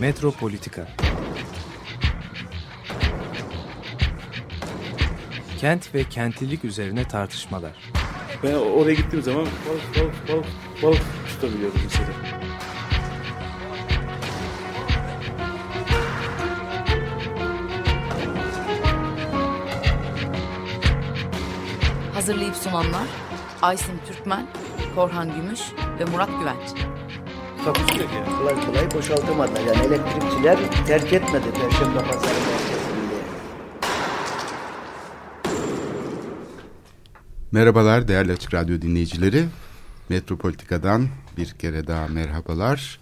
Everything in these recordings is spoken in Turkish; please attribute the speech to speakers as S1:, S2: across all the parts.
S1: Metropolitika Kent ve kentlilik üzerine tartışmalar.
S2: Ben oraya gittiğim zaman balık balık balık balık tutabiliyordum mesela.
S3: Hazırlayıp sunanlar Aysin Türkmen, Korhan Gümüş ve Murat Güvenç.
S4: Takusu yok yani. Kolay kolay boşaltamadılar. Yani elektrikçiler terk etmedi Perşembe Pazarı merkezini.
S5: Merhabalar değerli Açık Radyo dinleyicileri. Metropolitika'dan bir kere daha merhabalar.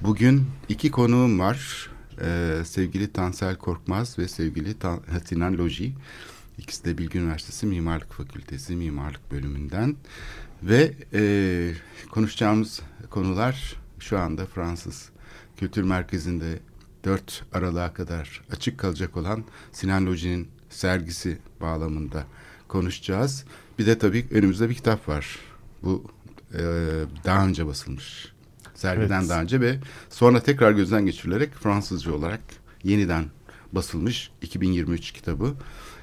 S5: Bugün iki konuğum var. Ee, sevgili Tansel Korkmaz ve sevgili Tan Sinan Loji. İkisi de Bilgi Üniversitesi Mimarlık Fakültesi Mimarlık Bölümünden. Ve e, konuşacağımız konular şu anda Fransız Kültür Merkezi'nde 4 Aralık'a kadar açık kalacak olan Sinan Loji'nin sergisi bağlamında konuşacağız. Bir de tabii önümüzde bir kitap var. Bu e, daha önce basılmış. Sergiden
S1: Evet.
S5: daha önce ve sonra tekrar gözden geçirilerek Fransızca olarak yeniden basılmış 2023 kitabı.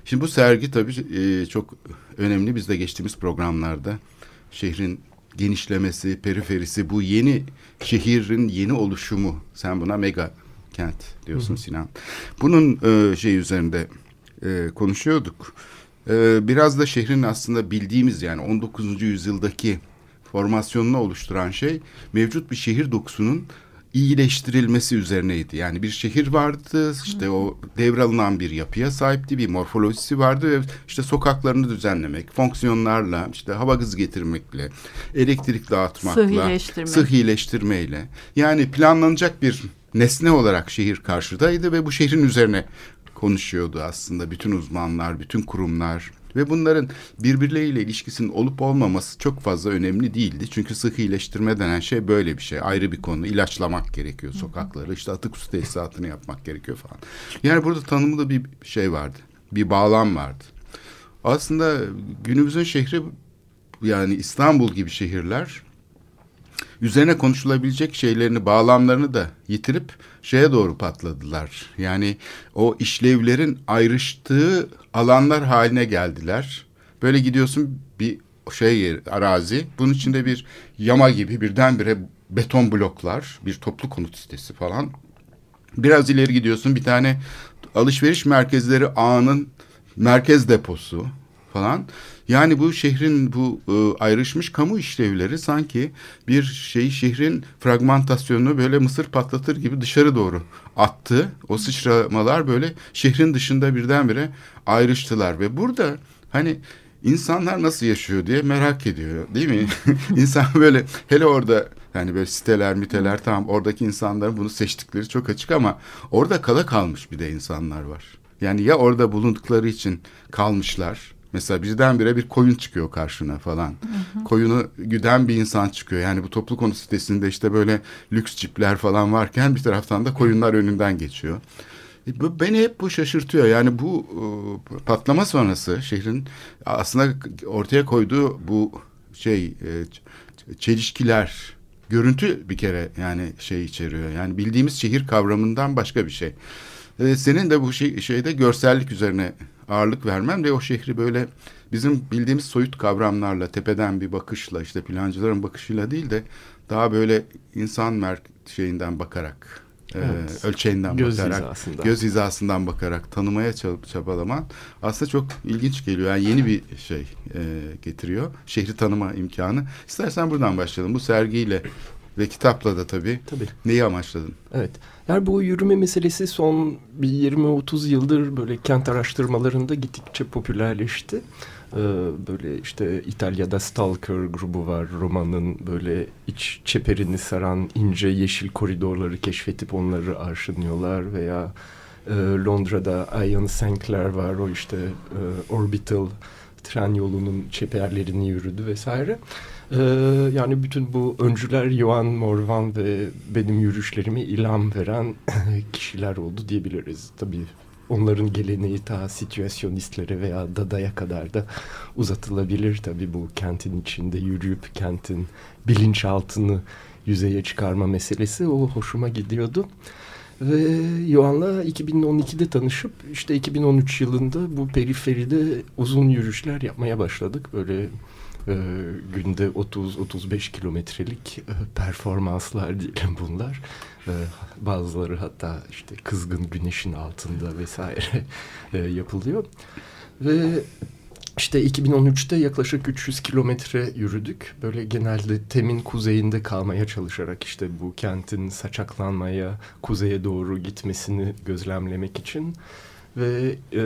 S5: Şimdi bu sergi tabii e, çok önemli. Biz de geçtiğimiz programlarda şehrin genişlemesi, periferisi, bu yeni şehrin yeni oluşumu. Sen buna mega kent diyorsun Sinan. Bunun e, şey üzerinde e, konuşuyorduk. E, biraz da şehrin aslında bildiğimiz yani 19. yüzyıldaki formasyonunu oluşturan şey mevcut bir şehir dokusunun iyileştirilmesi üzerineydi. Yani bir şehir vardı, işte o devralınan bir yapıya sahipti, bir morfolojisi vardı ve işte sokaklarını düzenlemek, fonksiyonlarla, işte hava gazı getirmekle, elektrik dağıtmakla,
S6: Sıhhileştirme.
S5: sıhhileştirmeyle. Yani planlanacak bir nesne olarak şehir karşıdaydı ve bu şehrin üzerine konuşuyordu aslında bütün uzmanlar, bütün kurumlar ve bunların birbirleriyle ilişkisinin olup olmaması çok fazla önemli değildi. Çünkü sıhhi iyileştirme denen şey böyle bir şey. Ayrı bir konu. İlaçlamak gerekiyor sokakları. İşte atık su tesisatını yapmak gerekiyor falan. Yani burada tanımlı bir şey vardı. Bir bağlam vardı. Aslında günümüzün şehri yani İstanbul gibi şehirler üzerine konuşulabilecek şeylerini, bağlamlarını da yitirip şeye doğru patladılar. Yani o işlevlerin ayrıştığı alanlar haline geldiler. Böyle gidiyorsun bir şey arazi. Bunun içinde bir yama gibi birdenbire beton bloklar, bir toplu konut sitesi falan. Biraz ileri gidiyorsun bir tane alışveriş merkezleri ağının merkez deposu falan. Yani bu şehrin bu e, ayrışmış kamu işlevleri sanki bir şey şehrin fragmentasyonunu böyle mısır patlatır gibi dışarı doğru attı. O sıçramalar böyle şehrin dışında birdenbire ayrıştılar ve burada hani insanlar nasıl yaşıyor diye merak ediyor değil mi? İnsan böyle hele orada yani böyle siteler miteler tamam oradaki insanların bunu seçtikleri çok açık ama orada kala kalmış bir de insanlar var. Yani ya orada bulundukları için kalmışlar. Mesela birdenbire bir koyun çıkıyor karşına falan. Koyunu güden bir insan çıkıyor. Yani bu toplu konut sitesinde işte böyle lüks cipler falan varken bir taraftan da koyunlar önünden geçiyor. E, bu- Beni hep bu şaşırtıyor. Yani bu e, patlama sonrası şehrin aslında ortaya koyduğu bu şey e, çelişkiler, görüntü bir kere yani şey içeriyor. Yani bildiğimiz şehir kavramından başka bir şey. Senin de bu şey, şeyde görsellik üzerine ağırlık vermem de o şehri böyle bizim bildiğimiz soyut kavramlarla tepeden bir bakışla işte plancıların bakışıyla değil de daha böyle insan mer şeyinden bakarak e,
S1: Evet.
S5: ölçeğinden
S1: Göz
S5: bakarak
S1: hizasından.
S5: göz hizasından bakarak tanımaya çab- çabalaman aslında çok ilginç geliyor. Yani yeni bir şey e, getiriyor. Şehri tanıma imkanı. İstersen buradan başlayalım. Bu sergiyle ve kitapla da tabii.
S1: Tabii.
S5: Neyi amaçladın?
S1: Evet. Yani bu yürüme meselesi son bir 20-30 yıldır böyle kent araştırmalarında gittikçe popülerleşti. Ee, böyle işte İtalya'da Stalker grubu var. Romanın böyle iç çeperini saran ince yeşil koridorları keşfedip onları arşınlıyorlar veya e, Londra'da Ian Sinclair var. O işte e, Orbital tren yolunun çeperlerini yürüdü vesaire. Ee, yani bütün bu öncüler Johan Morvan ve benim yürüyüşlerime ilham veren kişiler oldu diyebiliriz. Tabii onların geleneği ta situasyonistlere veya Dada'ya kadar da uzatılabilir. Tabii bu kentin içinde yürüyüp kentin bilinçaltını yüzeye çıkarma meselesi o hoşuma gidiyordu. Ve Yohan'la 2012'de tanışıp işte 2013 yılında bu periferide uzun yürüyüşler yapmaya başladık. Böyle e, günde 30-35 kilometrelik e, performanslar diyelim bunlar. E, bazıları hatta işte kızgın güneşin altında vesaire e, yapılıyor. Ve işte 2013'te yaklaşık 300 kilometre yürüdük. Böyle genelde Tem'in kuzeyinde kalmaya çalışarak işte bu kentin saçaklanmaya, kuzeye doğru gitmesini gözlemlemek için. Ve e,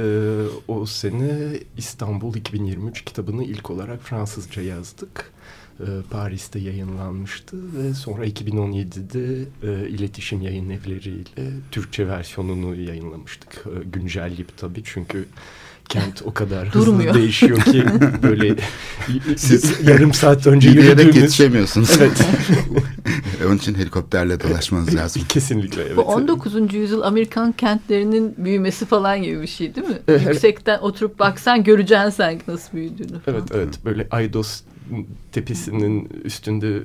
S1: o sene İstanbul 2023 kitabını ilk olarak Fransızca yazdık. E, Paris'te yayınlanmıştı ve sonra 2017'de e, iletişim yayın evleriyle Türkçe versiyonunu yayınlamıştık. E, güncelleyip tabii çünkü kent o kadar hızlı
S3: Durmuyor.
S1: değişiyor ki böyle
S5: Siz
S1: yarım saat önce
S5: Yürüyerek
S1: yürüdüğümüz...
S5: yetişemiyorsunuz.
S1: Evet.
S5: Onun için helikopterle dolaşmanız lazım.
S1: Kesinlikle evet.
S6: Bu 19. yüzyıl Amerikan kentlerinin büyümesi falan gibi bir şey değil mi?
S1: Evet.
S6: Yüksekten oturup baksan göreceksin sanki nasıl büyüdüğünü falan.
S1: Evet evet böyle Aydos tepesinin üstünde e,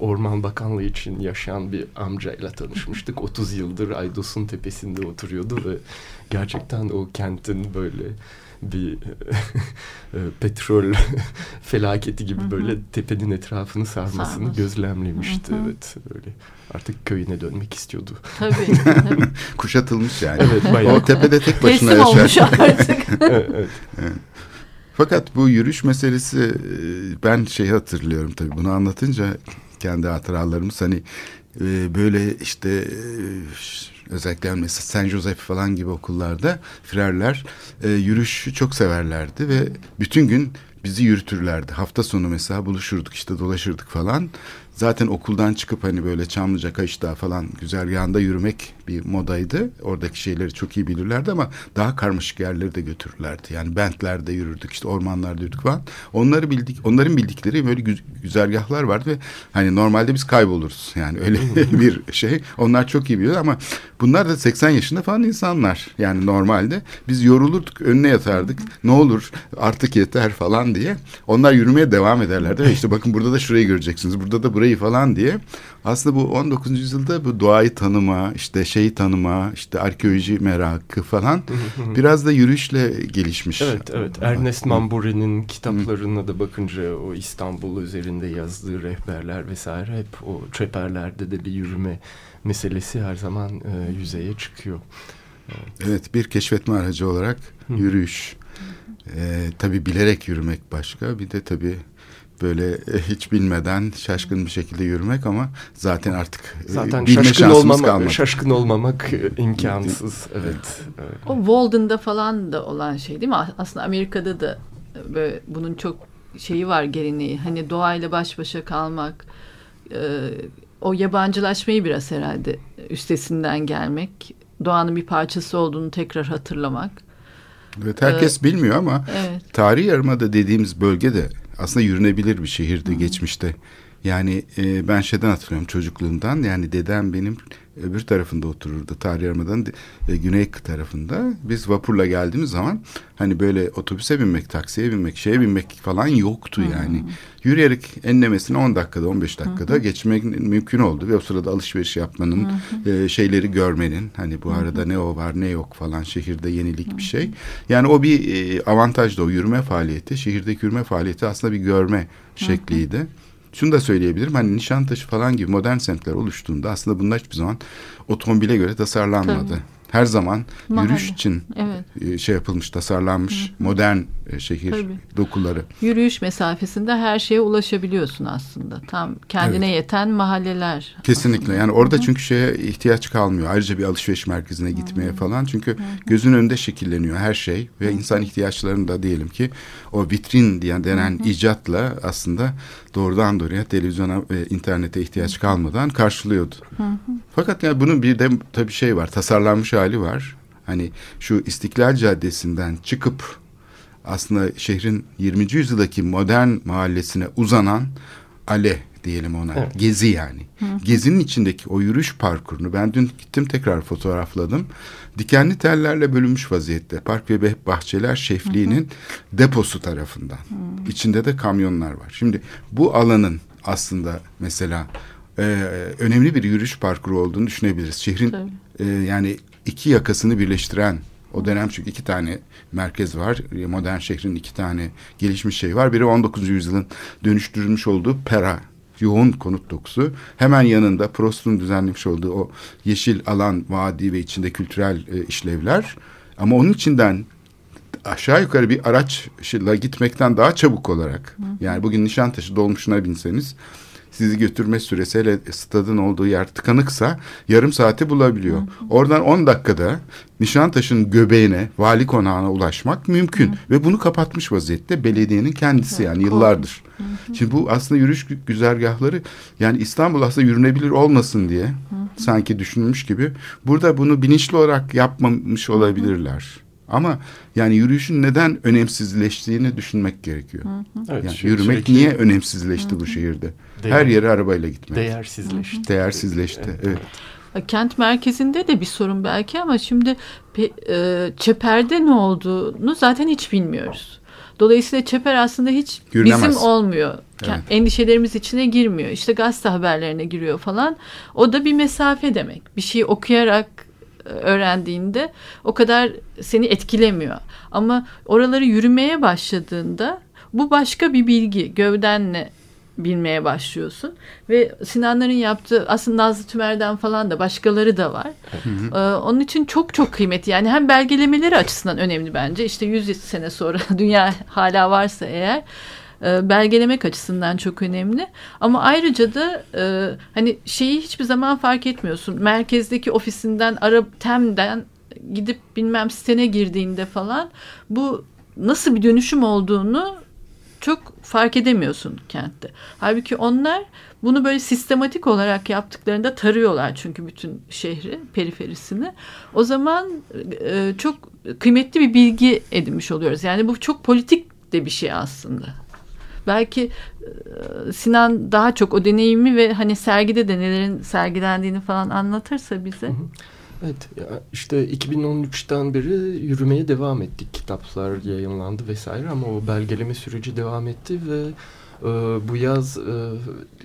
S1: Orman Bakanlığı için yaşayan bir amcayla tanışmıştık. 30 yıldır Aydos'un tepesinde oturuyordu ve gerçekten o kentin böyle bir e, petrol felaketi gibi böyle tepenin etrafını sarmasını
S6: Sarması.
S1: gözlemlemişti. Evet böyle artık köyüne dönmek istiyordu.
S6: Tabii. tabii.
S5: Kuşatılmış yani.
S1: Evet bayağı.
S5: O tepede tek başına
S6: Teslim olmuş
S5: yaşar.
S6: artık.
S1: evet, evet.
S5: Fakat bu yürüyüş meselesi e, ben şeyi hatırlıyorum tabii bunu anlatınca kendi hatıralarımız hani e, böyle işte e, özellikle mesela Saint Joseph falan gibi okullarda firerler yürüyüşü çok severlerdi ve bütün gün bizi yürütürlerdi. Hafta sonu mesela buluşurduk işte dolaşırdık falan. Zaten okuldan çıkıp hani böyle Çamlıca, Kaşdağ falan güzergahında yürümek bir modaydı. Oradaki şeyleri çok iyi bilirlerdi ama daha karmaşık yerleri de götürürlerdi. Yani bentlerde yürürdük işte ormanlarda yürüdük falan. Onları bildik, onların bildikleri böyle güz- güzergahlar vardı ve hani normalde biz kayboluruz. Yani öyle bir şey. Onlar çok iyi biliyor ama bunlar da 80 yaşında falan insanlar. Yani normalde biz yorulurduk, önüne yatardık. Ne olur artık yeter falan diye. Onlar yürümeye devam ederlerdi ve işte bakın burada da şurayı göreceksiniz. Burada da burayı falan diye. Aslında bu 19. yüzyılda bu doğayı tanıma, işte şeyi tanıma, işte arkeoloji merakı falan biraz da yürüyüşle gelişmiş.
S1: Evet, evet. Ernest Mambouri'nin kitaplarına da bakınca o İstanbul üzerinde yazdığı rehberler vesaire hep o çeperlerde de bir yürüme meselesi her zaman e, yüzeye çıkıyor.
S5: Evet bir keşfetme aracı olarak yürüyüş. Ee, tabii bilerek yürümek başka. Bir de tabii böyle e, hiç bilmeden şaşkın bir şekilde yürümek ama zaten artık e,
S1: Zaten
S5: bilme
S1: şaşkın
S5: şansımız
S1: olmamak,
S5: kalmadı.
S1: şaşkın olmamak e, imkansız. Evet. evet.
S6: O Walden'da falan da olan şey değil mi? Aslında Amerika'da da böyle bunun çok şeyi var geleneği. Hani doğayla baş başa kalmak, o yabancılaşmayı biraz herhalde üstesinden gelmek, doğanın bir parçası olduğunu tekrar hatırlamak.
S5: Evet, herkes bilmiyor ama
S6: Evet.
S5: tarihi yarımada dediğimiz bölge de aslında yürünebilir bir şehirdi geçmişte. Yani e, ben şeyden hatırlıyorum çocukluğumdan yani dedem benim öbür tarafında otururdu Tarihi Yarımada'nın e, güney tarafında. Biz vapurla geldiğimiz zaman hani böyle otobüse binmek, taksiye binmek, şeye binmek falan yoktu yani. Yürüyerek enlemesine 10 dakikada 15 dakikada geçmek mümkün oldu ve o sırada alışveriş yapmanın e, şeyleri görmenin hani bu arada ne o var ne yok falan şehirde yenilik bir şey. Yani o bir e, avantaj da o yürüme faaliyeti. Şehirdeki yürüme faaliyeti aslında bir görme şekliydi. Şunu da söyleyebilirim hani Nişantaşı falan gibi modern semtler oluştuğunda aslında bunlar hiçbir zaman otomobile göre tasarlanmadı.
S6: Tabii.
S5: Her zaman
S6: Mahalle.
S5: yürüyüş için
S6: Evet.
S5: e, şey yapılmış, tasarlanmış modern e, şehir
S6: Tabii.
S5: dokuları.
S6: Yürüyüş mesafesinde her şeye ulaşabiliyorsun aslında. Tam kendine yeten mahalleler.
S5: Kesinlikle yani orada çünkü şeye ihtiyaç kalmıyor. Ayrıca bir alışveriş merkezine gitmeye falan. Çünkü gözün önünde şekilleniyor her şey ve insan ihtiyaçlarını da diyelim ki o vitrin diye denen icatla aslında doğrudan doğruya televizyona ve internete ihtiyaç kalmadan karşılıyordu. Fakat yani bunun bir de tabii şey var tasarlanmış hali var. Hani şu İstiklal Caddesi'nden çıkıp aslında şehrin 20. yüzyıldaki modern mahallesine uzanan ale diyelim ona.
S1: Evet.
S5: Gezi yani. Gezinin içindeki o yürüyüş parkurunu ben dün gittim tekrar fotoğrafladım. Dikenli tellerle bölünmüş vaziyette. Park ve Bah- Bahçeler Şefliği'nin deposu tarafından. İçinde de kamyonlar var. Şimdi bu alanın aslında mesela e, önemli bir yürüyüş parkuru olduğunu düşünebiliriz. Şehrin
S6: Tabii.
S5: e, yani iki yakasını birleştiren o dönem çünkü iki tane merkez var. Modern şehrin iki tane gelişmiş şey var. Biri 19. yüzyılın dönüştürülmüş olduğu Pera yoğun konut dokusu. Hemen yanında Prost'un düzenlemiş olduğu o yeşil alan, vadi ve içinde kültürel e, işlevler. Ama onun içinden aşağı yukarı bir araçla gitmekten daha çabuk olarak. Yani bugün Nişantaşı dolmuşuna binseniz sizi götürme süresi hele stadın olduğu yer tıkanıksa yarım saati bulabiliyor. Hı hı. Oradan 10 dakikada Nişantaşı'nın göbeğine, vali konağına ulaşmak mümkün. Hı. Ve bunu kapatmış vaziyette belediyenin kendisi yani yıllardır. Hı hı. Şimdi bu aslında yürüyüş güzergahları yani İstanbul aslında yürünebilir olmasın diye hı hı. sanki düşünülmüş gibi. Burada bunu bilinçli olarak yapmamış olabilirler. Hı hı. Ama yani yürüyüşün neden önemsizleştiğini düşünmek gerekiyor. Hı hı. Evet, yani yürümek sürekli... niye önemsizleşti hı hı. bu şehirde? Değer, Her yere arabayla gitmek.
S1: Değersizleşti. Hı hı.
S5: Değersizleşti. Evet. evet.
S6: Kent merkezinde de bir sorun belki ama şimdi e, Çeper'de ne olduğunu zaten hiç bilmiyoruz. Dolayısıyla Çeper aslında hiç Yürünemez. bizim olmuyor. Evet. Endişelerimiz içine girmiyor. İşte gazete haberlerine giriyor falan. O da bir mesafe demek. Bir şeyi okuyarak öğrendiğinde o kadar seni etkilemiyor. Ama oraları yürümeye başladığında bu başka bir bilgi. Gövdenle bilmeye başlıyorsun. Ve Sinanların yaptığı aslında Nazlı Tümer'den falan da başkaları da var. Hı hı. Ee, onun için çok çok kıymetli. Yani hem belgelemeleri açısından önemli bence. İşte 100 sene sonra dünya hala varsa eğer e, belgelemek açısından çok önemli. Ama ayrıca da e, hani şeyi hiçbir zaman fark etmiyorsun. Merkezdeki ofisinden, Arap Tem'den gidip bilmem sitene girdiğinde falan bu nasıl bir dönüşüm olduğunu çok fark edemiyorsun kentte. Halbuki onlar bunu böyle sistematik olarak yaptıklarında tarıyorlar çünkü bütün şehri, periferisini. O zaman e, çok kıymetli bir bilgi edinmiş oluyoruz. Yani bu çok politik de bir şey aslında. Belki e, Sinan daha çok o deneyimi ve hani sergide de nelerin sergilendiğini falan anlatırsa bize.
S1: Evet işte 2013'ten beri yürümeye devam ettik. Kitaplar yayınlandı vesaire ama o belgeleme süreci devam etti ve e, bu yaz e,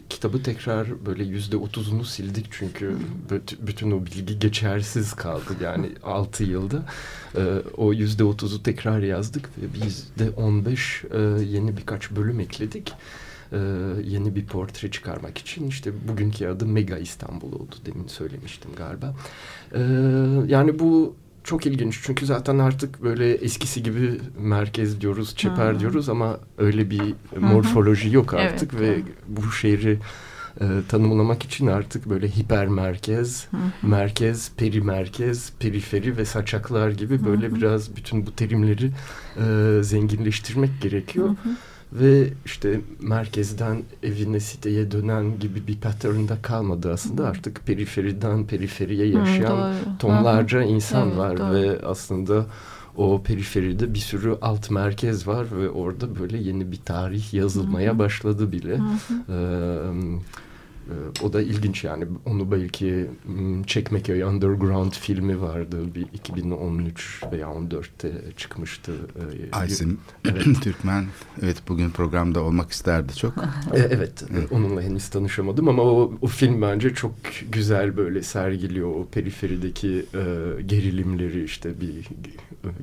S1: kitabı tekrar böyle yüzde otuzunu sildik çünkü bütün o bilgi geçersiz kaldı yani altı yılda. E, o yüzde otuzu tekrar yazdık ve yüzde on beş e, yeni birkaç bölüm ekledik e, yeni bir portre çıkarmak için işte bugünkü adı Mega İstanbul oldu demin söylemiştim galiba. E, yani bu çok ilginç çünkü zaten artık böyle eskisi gibi merkez diyoruz, çeper Hı. diyoruz ama öyle bir morfoloji yok artık evet, ve bu şehri e, tanımlamak için artık böyle hiper merkez, Hı. merkez, peri merkez, periferi ve saçaklar gibi böyle Hı. biraz bütün bu terimleri e, zenginleştirmek gerekiyor. Hı. Ve işte merkezden evine siteye dönen gibi bir pattern'da kalmadı aslında. Artık periferiden periferiye yaşayan Hı, tonlarca Hı. insan evet, var doğru. ve aslında o periferide bir sürü alt merkez var ve orada böyle yeni bir tarih yazılmaya Hı. başladı bile. Hı. Ee, ee, o da ilginç yani. Onu belki hmm, Çekmeköy Underground filmi vardı. Bir 2013 veya 14'te çıkmıştı.
S5: Ee, Aysim evet. Türkmen. Evet bugün programda olmak isterdi çok.
S1: E, evet. evet. Onunla henüz tanışamadım ama o, o film bence çok güzel böyle sergiliyor o periferideki e, gerilimleri işte bir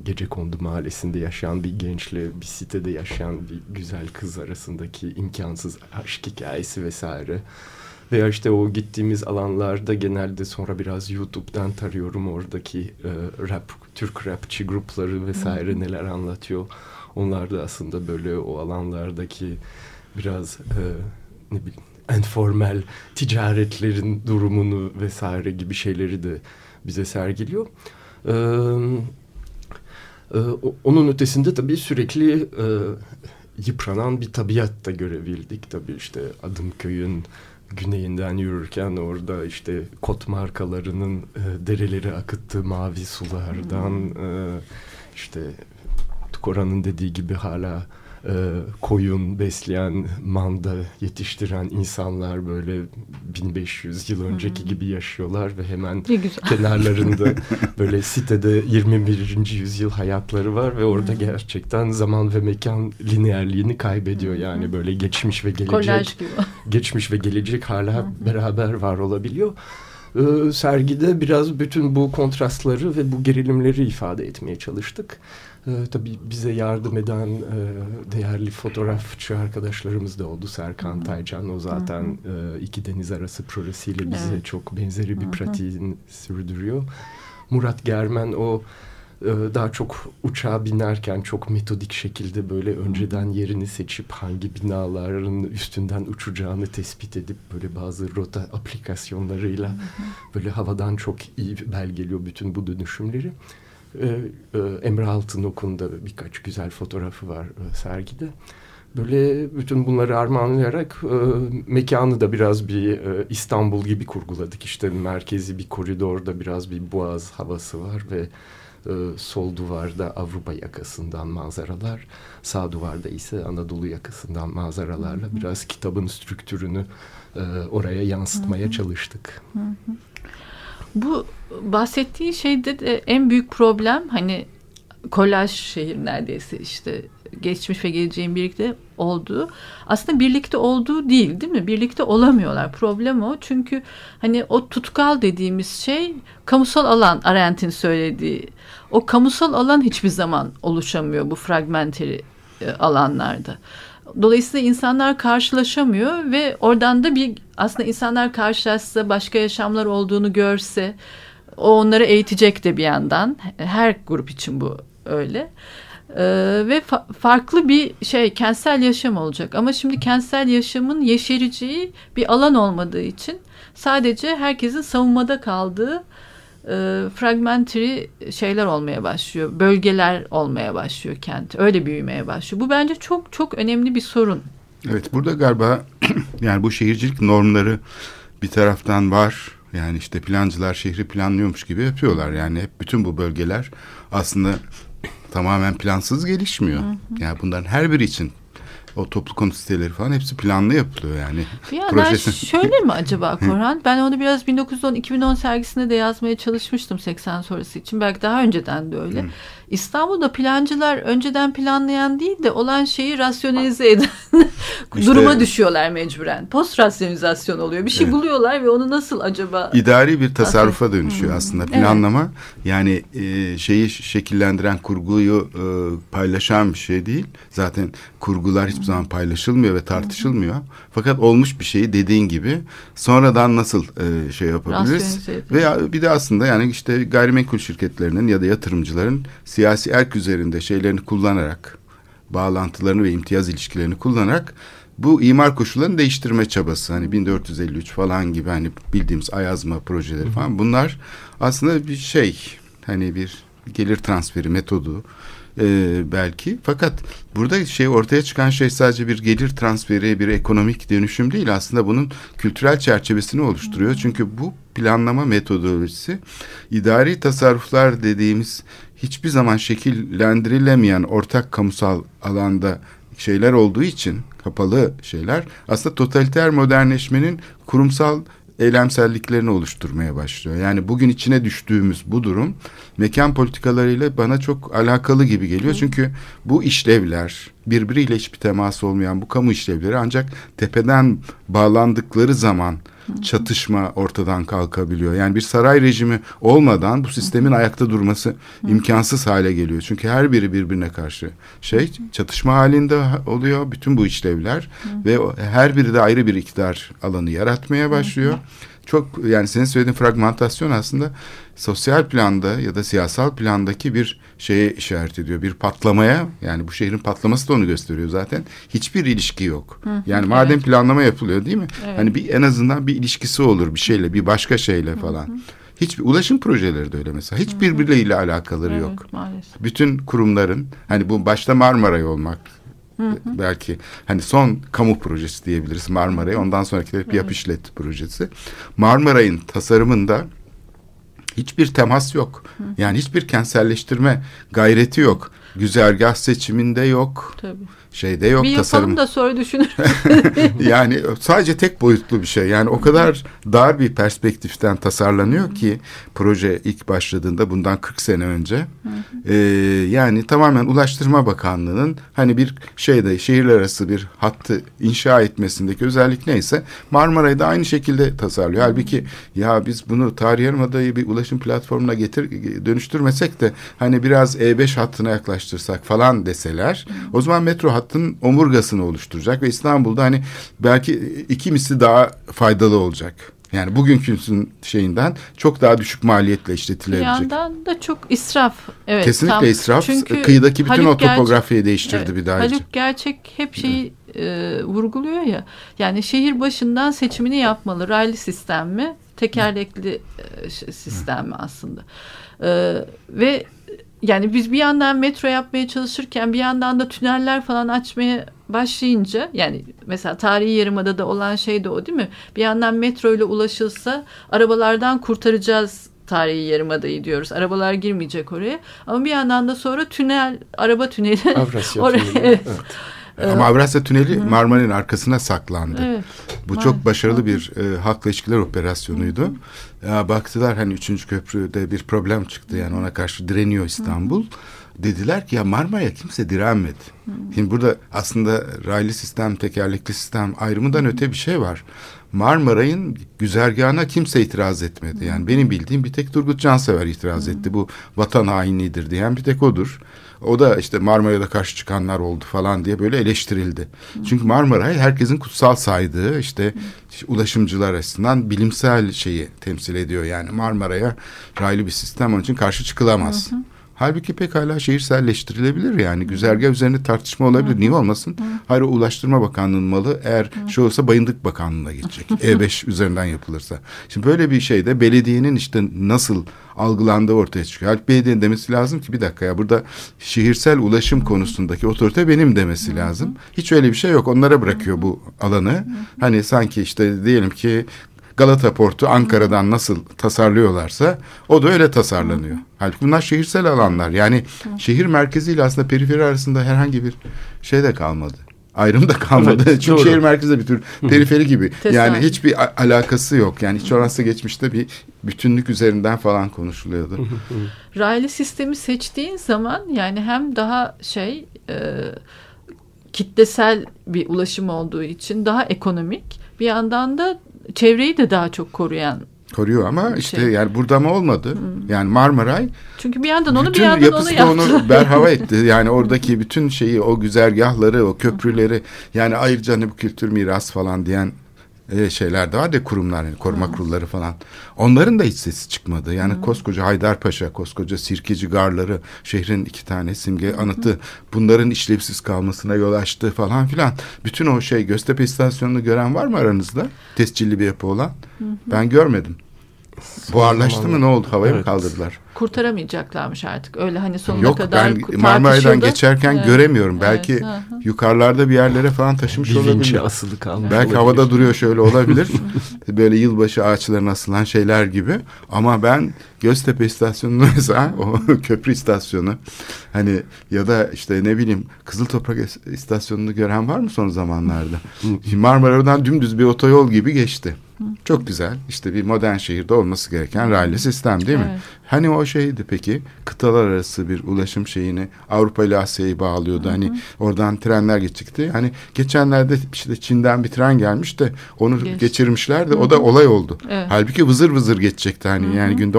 S1: gece kondu mahallesinde yaşayan bir gençle bir sitede yaşayan bir güzel kız arasındaki imkansız aşk hikayesi vesaire. Veya işte o gittiğimiz alanlarda genelde sonra biraz YouTube'dan tarıyorum oradaki e, rap, Türk rapçi grupları vesaire neler anlatıyor. Onlar da aslında böyle o alanlardaki biraz e, ne bileyim enformel ticaretlerin durumunu vesaire gibi şeyleri de bize sergiliyor. Ee, e, onun ötesinde tabii sürekli e, yıpranan bir tabiat da görebildik. Tabii işte Adımköy'ün güneyinden yürürken orada işte kot markalarının e, dereleri akıttığı mavi sulardan hmm. e, işte Kora'nın dediği gibi hala e, koyun besleyen, manda yetiştiren insanlar böyle 1500 yıl önceki hmm. gibi yaşıyorlar ve hemen kenarlarında böyle sitede 21. yüzyıl hayatları var ve orada hmm. gerçekten zaman ve mekan lineerliğini kaybediyor. Hmm. Yani böyle geçmiş ve gelecek geçmiş ve gelecek hala hmm. beraber var olabiliyor. e, sergide biraz bütün bu kontrastları ve bu gerilimleri ifade etmeye çalıştık. E, tabii bize yardım eden e, değerli fotoğrafçı arkadaşlarımız da oldu. Serkan Taycan o zaten e, iki deniz arası projesiyle bize
S6: Evet.
S1: çok benzeri bir pratiğini sürdürüyor. Murat Germen o e, daha çok uçağa binerken çok metodik şekilde böyle önceden yerini seçip hangi binaların üstünden uçacağını tespit edip böyle bazı rota aplikasyonlarıyla böyle havadan çok iyi belgeliyor bütün bu dönüşümleri. E, e, Emre Altınok'un da birkaç güzel fotoğrafı var e, sergide. Böyle bütün bunları armağanlayarak e, mekanı da biraz bir e, İstanbul gibi kurguladık. İşte merkezi bir koridorda biraz bir boğaz havası var ve e, sol duvarda Avrupa yakasından manzaralar, sağ duvarda ise Anadolu yakasından manzaralarla biraz kitabın strüktürünü e, oraya yansıtmaya çalıştık.
S6: Bu bahsettiği şeyde de en büyük problem hani kolaj şehir neredeyse işte geçmiş ve geleceğin birlikte olduğu aslında birlikte olduğu değil değil mi? Birlikte olamıyorlar. Problem o. Çünkü hani o tutkal dediğimiz şey kamusal alan Arendt'in söylediği. O kamusal alan hiçbir zaman oluşamıyor bu fragmentary e, alanlarda. Dolayısıyla insanlar karşılaşamıyor ve oradan da bir aslında insanlar karşılaşsa başka yaşamlar olduğunu görse o onları eğitecek de bir yandan. Her grup için bu öyle. Ee, ve fa- farklı bir şey kentsel yaşam olacak. Ama şimdi kentsel yaşamın yeşereceği bir alan olmadığı için sadece herkesin savunmada kaldığı e, fragmentary şeyler olmaya başlıyor. Bölgeler olmaya başlıyor kent. Öyle büyümeye başlıyor. Bu bence çok çok önemli bir sorun.
S5: Evet burada galiba yani bu şehircilik normları bir taraftan var. Yani işte plancılar şehri planlıyormuş gibi yapıyorlar. Yani hep bütün bu bölgeler aslında tamamen plansız gelişmiyor. Yani bunların her biri için o toplu konut siteleri falan hepsi planlı yapılıyor yani.
S6: Yandan
S5: Projesi.
S6: şöyle mi acaba Korhan? Ben onu biraz 1910-2010 sergisinde de yazmaya çalışmıştım 80 sonrası için. Belki daha önceden de öyle. İstanbul'da plancılar önceden planlayan değil de olan şeyi rasyonelize eden
S5: İşte-
S6: duruma düşüyorlar mecburen. Post rasyonizasyon oluyor. Bir şey
S5: Evet.
S6: buluyorlar ve onu nasıl acaba
S5: İdari bir tasarrufa dönüşüyor aslında planlama. Yani e, şeyi şekillendiren kurguyu e, paylaşan bir şey değil. Zaten kurgular hiçbir zaman paylaşılmıyor ve tartışılmıyor. Fakat olmuş bir şeyi dediğin gibi sonradan nasıl e, şey yapabiliriz?
S6: Rasyonize ediyor.
S5: Ve bir de aslında yani işte gayrimenkul şirketlerinin ya da yatırımcıların siyasi erk üzerinde şeylerini kullanarak bağlantılarını ve imtiyaz ilişkilerini kullanarak bu imar koşullarını değiştirme çabası hani 1453 falan gibi hani bildiğimiz ayazma projeleri falan bunlar aslında bir şey hani bir gelir transferi metodu e, belki. Fakat burada şey ortaya çıkan şey sadece bir gelir transferi bir ekonomik dönüşüm değil. Aslında bunun kültürel çerçevesini oluşturuyor. Çünkü bu planlama metodolojisi idari tasarruflar dediğimiz hiçbir zaman şekillendirilemeyen ortak kamusal alanda şeyler olduğu için kapalı şeyler aslında totaliter modernleşmenin kurumsal eylemselliklerini oluşturmaya başlıyor. Yani bugün içine düştüğümüz bu durum mekan politikalarıyla bana çok alakalı gibi geliyor. Çünkü bu işlevler birbiriyle hiçbir teması olmayan bu kamu işlevleri ancak tepeden bağlandıkları zaman çatışma ortadan kalkabiliyor. Yani bir saray rejimi olmadan bu sistemin ayakta durması imkansız hale geliyor. Çünkü her biri birbirine karşı şey çatışma halinde oluyor bütün bu işlevler ve her biri de ayrı bir iktidar alanı yaratmaya başlıyor. Çok yani senin söylediğin fragmentasyon aslında sosyal planda ya da siyasal plandaki bir şeye işaret ediyor. Bir patlamaya yani bu şehrin patlaması da onu gösteriyor zaten. Hiçbir ilişki yok. yani madem planlama yapılıyor değil mi? Hani bir en azından bir ilişkisi olur bir şeyle, bir başka şeyle falan. Hiçbir ulaşım projeleri de öyle mesela. Hiç birbirleriyle alakaları
S6: Evet,
S5: yok.
S6: maalesef.
S5: Bütün kurumların hani bu başta Marmaray olmak belki hani son kamu projesi diyebiliriz Marmaray. Ondan sonraki de yap işlet projesi. Marmaray'ın tasarımında hiçbir temas yok. Yani hiçbir kentselleştirme gayreti yok. güzergah seçiminde yok.
S6: Tabii.
S5: Şeyde yok
S6: bir
S5: tasarım.
S6: da sonra düşünür.
S5: yani sadece tek boyutlu bir şey. Yani o kadar dar bir perspektiften tasarlanıyor ki proje ilk başladığında bundan 40 sene önce. Ee, yani tamamen Ulaştırma Bakanlığı'nın hani bir şeyde şehirler arası bir hattı inşa etmesindeki özellik neyse Marmara'yı da aynı şekilde tasarlıyor. Halbuki ya biz bunu Tarihi Yarımada'yı bir ulaşım platformuna getir dönüştürmesek de hani biraz E5 hattına yaklaştırsak falan deseler o zaman metro hattının omurgasını oluşturacak ve İstanbul'da hani belki iki misli daha faydalı olacak. Yani bugünküsün şeyinden çok daha düşük maliyetle
S6: bir
S5: işletilebilecek.
S6: yandan da çok israf. Evet,
S5: Kesinlikle
S6: tam.
S5: israf.
S6: Çünkü
S5: Kıyıdaki bütün
S6: Haluk
S5: o topografiyi değiştirdi
S6: Evet,
S5: bir daha.
S6: Haluk Gerçek hep şeyi e, vurguluyor ya. Yani şehir başından seçimini yapmalı. Raylı sistem mi? Tekerlekli e, sistem mi aslında? E, ve yani biz bir yandan metro yapmaya çalışırken bir yandan da tüneller falan açmaya başlayınca yani mesela tarihi yarımadada olan şey de o değil mi? Bir yandan metro ile ulaşılsa arabalardan kurtaracağız tarihi yarımadayı diyoruz. Arabalar girmeyecek oraya. Ama bir yandan da sonra tünel, araba tüneli
S1: Avrasya
S6: oraya
S1: tüneli,
S6: evet.
S5: Ama Avrasya Tüneli Marmara'nın arkasına saklandı.
S6: Evet.
S5: Bu
S6: Var.
S5: çok başarılı bir e, halkla ilişkiler operasyonuydu. Ya, baktılar hani üçüncü köprüde bir problem çıktı yani ona karşı direniyor İstanbul. Dediler ki ya Marmara'ya kimse direnmedi. Şimdi burada aslında raylı sistem, tekerlekli sistem ayrımından öte bir şey var. Marmaray'ın güzergahına kimse itiraz etmedi. Yani benim bildiğim bir tek Turgut Cansever itiraz etti. Bu vatan hainliğidir diyen bir tek odur. O da işte Marmara'ya da karşı çıkanlar oldu falan diye böyle eleştirildi. Çünkü Marmaray herkesin kutsal saydığı işte ulaşımcılar açısından bilimsel şeyi temsil ediyor. Yani Marmara'ya raylı bir sistem onun için karşı çıkılamaz. Halbuki pekala şehirselleştirilebilir yani. Güzergah üzerinde tartışma olabilir. Niye olmasın? Hayır o Ulaştırma Bakanlığı'nın malı eğer şey olsa Bayındık Bakanlığı'na geçecek. E5 üzerinden yapılırsa. Şimdi böyle bir şeyde belediyenin işte nasıl algılandığı ortaya çıkıyor. Halbuki belediyenin demesi lazım ki bir dakika ya burada şehirsel ulaşım konusundaki otorite benim demesi lazım. Hiç öyle bir şey yok. Onlara bırakıyor bu alanı. Hani sanki işte diyelim ki Galata Portu Ankara'dan nasıl tasarlıyorlarsa o da öyle tasarlanıyor. Halbuki bunlar şehirsel alanlar. Yani şehir merkeziyle aslında periferi arasında herhangi bir şey de kalmadı. Ayrım da kalmadı.
S1: Evet,
S5: Çünkü
S1: doğru.
S5: şehir merkezi de bir tür periferi gibi.
S6: Tesadüf.
S5: Yani hiçbir alakası yok. Yani hiç olmazsa geçmişte bir bütünlük üzerinden falan konuşuluyordu.
S6: Raylı sistemi seçtiğin zaman yani hem daha şey e, kitlesel bir ulaşım olduğu için daha ekonomik bir yandan da çevreyi de daha çok koruyan.
S5: Koruyor ama işte
S6: Şey.
S5: yani burada mı olmadı? Yani Marmaray
S6: Çünkü bir yandan onu bir yandan onu yaptı.
S5: onu berhava etti. Yani oradaki bütün şeyi, o güzergahları, o köprüleri yani ayrıca hani bu kültür miras falan diyen e, şeyler de var ya kurumlar, yani koruma kurulları falan. Onların da hiç sesi çıkmadı. Yani koskoca Haydarpaşa, koskoca Sirkeci Garları, şehrin iki tane simge anıtı bunların işlevsiz kalmasına yol açtı falan filan. Bütün o şey Göztepe istasyonunu gören var mı aranızda? Tescilli bir yapı olan. Ben görmedim. Buharlaştı mı ne oldu? Havaya mı
S1: Evet.
S5: kaldırdılar?
S6: Kurtaramayacaklarmış artık. Öyle hani sonuna
S5: Yok
S6: kadar
S5: ben
S6: ku-
S5: Marmaray'dan geçerken
S6: Evet.
S5: göremiyorum.
S6: Evet,
S5: Belki
S6: hı hı.
S5: yukarılarda bir yerlere falan taşımış
S1: Bir
S5: olabilir.
S1: vinçle asılı kalmış
S5: Belki
S1: olabilir.
S5: havada duruyor şöyle olabilir. Böyle yılbaşı ağaçlarına asılan şeyler gibi. Ama ben Göztepe istasyonunu mesela o köprü istasyonu hani ya da işte ne bileyim Kızıl Toprak is- istasyonunu gören var mı son zamanlarda? Marmara'dan dümdüz bir otoyol gibi geçti. Çok güzel. İşte bir modern şehirde olması gereken raylı sistem değil mi?
S6: Evet.
S5: Hani o şeydi peki kıtalar arası bir ulaşım şeyini Avrupa ile Asya'yı bağlıyordu. Hani oradan trenler geçecekti. Hani geçenlerde işte Çin'den bir tren gelmiş de onu
S6: Geç.
S5: geçirmişler de o da olay oldu.
S6: Evet.
S5: Halbuki vızır vızır geçecekti hani yani günde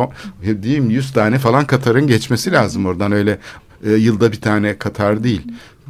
S5: diyeyim 100 tane falan Katar'ın geçmesi lazım oradan öyle e, yılda bir tane Katar değil.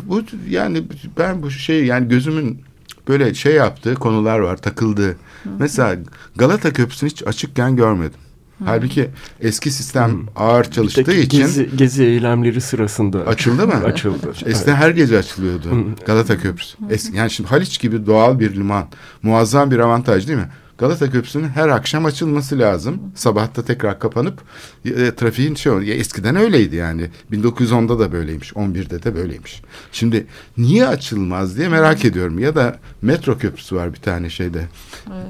S5: Bu yani ben bu şey yani gözümün böyle şey yaptığı konular var takıldığı. Mesela Galata Köprüsü'nü hiç açıkken görmedim. Halbuki eski sistem ağır
S1: Bir
S5: çalıştığı
S1: tek
S5: için
S1: gezi, gezi eylemleri sırasında
S5: açıldı mı?
S1: açıldı.
S5: Eskiden her gece açılıyordu Galata Köprüsü. Es- yani şimdi Haliç gibi doğal bir liman muazzam bir avantaj değil mi? Galata Köprüsü'nün her akşam açılması lazım. Sabahta tekrar kapanıp e, trafiğin şey ya eskiden öyleydi yani. 1910'da da böyleymiş, 11'de de böyleymiş. Şimdi niye açılmaz diye merak ediyorum. Ya da metro köprüsü var bir tane şeyde.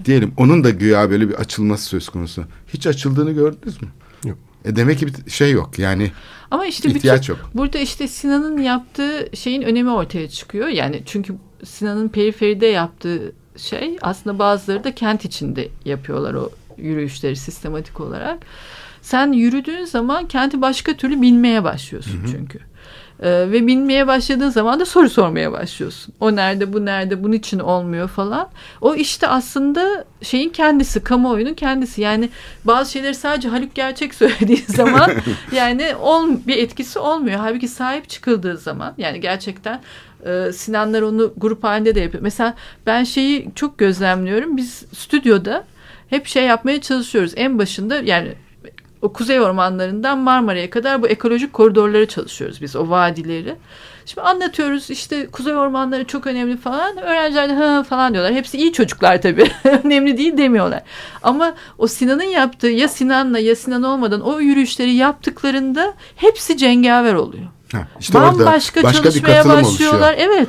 S5: Diyelim onun da güya böyle bir açılması söz konusu. Hiç açıldığını gördünüz mü?
S1: Yok.
S5: E demek ki bir şey yok yani
S6: Ama işte
S5: ihtiyaç
S6: bütün,
S5: yok.
S6: burada işte Sinan'ın yaptığı şeyin önemi ortaya çıkıyor. Yani çünkü Sinan'ın periferide yaptığı şey aslında bazıları da kent içinde yapıyorlar o yürüyüşleri sistematik olarak. Sen yürüdüğün zaman kenti başka türlü bilmeye başlıyorsun çünkü. Ee, ve bilmeye başladığın zaman da soru sormaya başlıyorsun. O nerede, bu nerede, bunun için olmuyor falan. O işte aslında şeyin kendisi, kamuoyunun kendisi. Yani bazı şeyleri sadece Haluk Gerçek söylediği zaman yani ol, bir etkisi olmuyor. Halbuki sahip çıkıldığı zaman yani gerçekten e, Sinanlar onu grup halinde de yapıyor. Mesela ben şeyi çok gözlemliyorum. Biz stüdyoda hep şey yapmaya çalışıyoruz. En başında yani o kuzey ormanlarından Marmara'ya kadar bu ekolojik koridorları çalışıyoruz biz o vadileri. Şimdi anlatıyoruz işte kuzey ormanları çok önemli falan. Öğrenciler de ha falan diyorlar. Hepsi iyi çocuklar tabii. önemli değil demiyorlar. Ama o Sinan'ın yaptığı ya Sinan'la ya Sinan olmadan o yürüyüşleri yaptıklarında hepsi cengaver oluyor.
S5: Ha, işte orada
S6: Bambaşka
S5: başka bir
S6: çalışmaya
S5: katılım
S6: başlıyorlar.
S5: oluşuyor.
S6: Evet.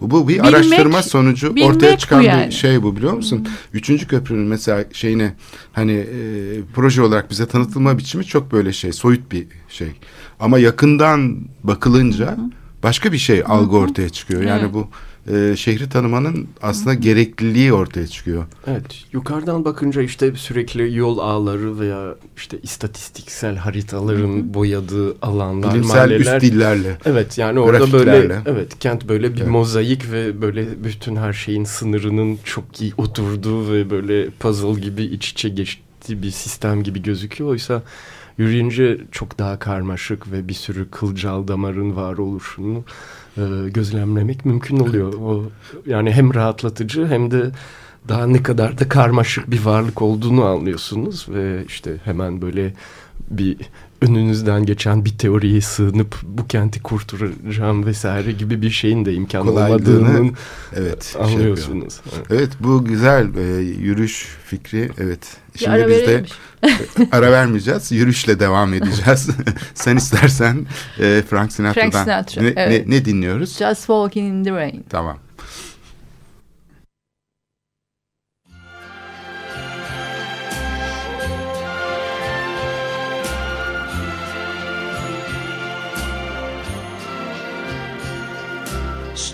S5: Bu, bu bir
S6: Bilmek-
S5: araştırma sonucu ortaya çıkan
S6: yani.
S5: bir şey bu biliyor musun? Üçüncü köprünün mesela şeyine hani e, proje olarak bize tanıtılma biçimi çok böyle şey soyut bir şey. Ama yakından bakılınca başka bir şey algı ortaya çıkıyor. Yani
S6: Evet.
S5: bu e, şehri tanımanın aslında gerekliliği ortaya çıkıyor.
S1: Evet, yukarıdan bakınca işte sürekli yol ağları veya işte istatistiksel haritaların boyadığı alanlar,
S5: Bilimsel
S1: mahalleler.
S5: üst dillerle.
S1: Evet yani orada böyle evet kent böyle bir
S5: Evet.
S1: mozaik ve böyle bütün her şeyin sınırının çok iyi oturduğu ve böyle puzzle gibi iç içe geçtiği bir sistem gibi gözüküyor. Oysa yürüyünce çok daha karmaşık ve bir sürü kılcal damarın var oluşunu e, gözlemlemek mümkün oluyor. O yani hem rahatlatıcı hem de daha ne kadar da karmaşık bir varlık olduğunu anlıyorsunuz ve işte hemen böyle bir önünüzden geçen bir teoriye sığınıp bu kenti kurtaracağım vesaire gibi bir şeyin de imkan olmadığını
S5: Evet. şey
S1: anlıyorsunuz. Evet.
S5: Evet bu güzel e, yürüyüş fikri. Evet.
S6: Bir ara
S5: biz de ara vermeyeceğiz. Yürüyüşle devam edeceğiz. Sen istersen e, Frank Sinatra'dan
S6: Frank Sinatra,
S5: ne,
S6: evet.
S5: ne, ne dinliyoruz?
S6: Just walking in the rain.
S5: Tamam.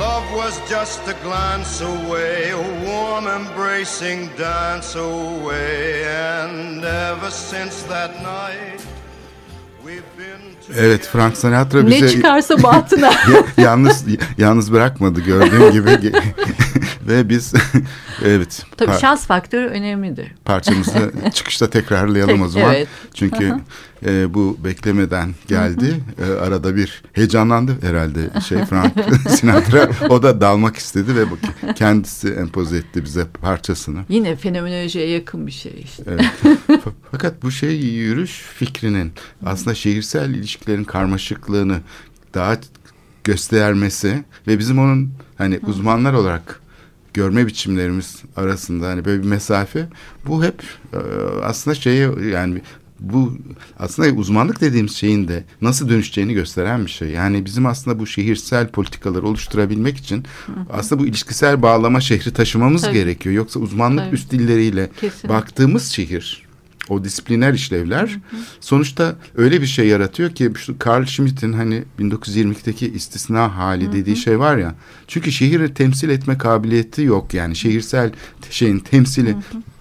S7: Love was just a glance away, a warm embracing dance away. And ever since that night, we've been
S5: Evet Frank Sinatra
S6: Ne
S5: bize
S6: çıkarsa batına.
S5: ya- yalnız yalnız bırakmadı gördüğün gibi ve biz evet
S6: Tabii
S5: par-
S6: şans faktörü önemlidir.
S5: parçamızı çıkışta tekrarlayalım o zaman.
S6: evet.
S5: Çünkü e, bu beklemeden geldi. E, arada bir heyecanlandı herhalde şey Frank Sinatra. O da dalmak istedi ve kendisi empoze etti bize parçasını.
S6: Yine fenomenolojiye yakın bir şey işte.
S5: Evet. Fakat bu şey yürüyüş fikrinin aslında şehirsel ilişkilerin karmaşıklığını daha göstermesi ve bizim onun hani uzmanlar olarak görme biçimlerimiz arasında hani böyle bir mesafe bu hep e, aslında şeyi yani bu aslında uzmanlık dediğimiz şeyin de nasıl dönüşeceğini gösteren bir şey. Yani bizim aslında bu şehirsel politikaları oluşturabilmek için aslında bu ilişkisel bağlama şehri taşımamız
S6: Tabii.
S5: gerekiyor. Yoksa uzmanlık
S6: Tabii.
S5: üst dilleriyle
S6: Kesinlikle.
S5: baktığımız şehir o disipliner işlevler sonuçta öyle bir şey yaratıyor ki şu Carl Schmitt'in hani 1922'deki istisna hali dediği şey var ya. Çünkü şehri temsil etme kabiliyeti yok yani şehirsel şeyin temsili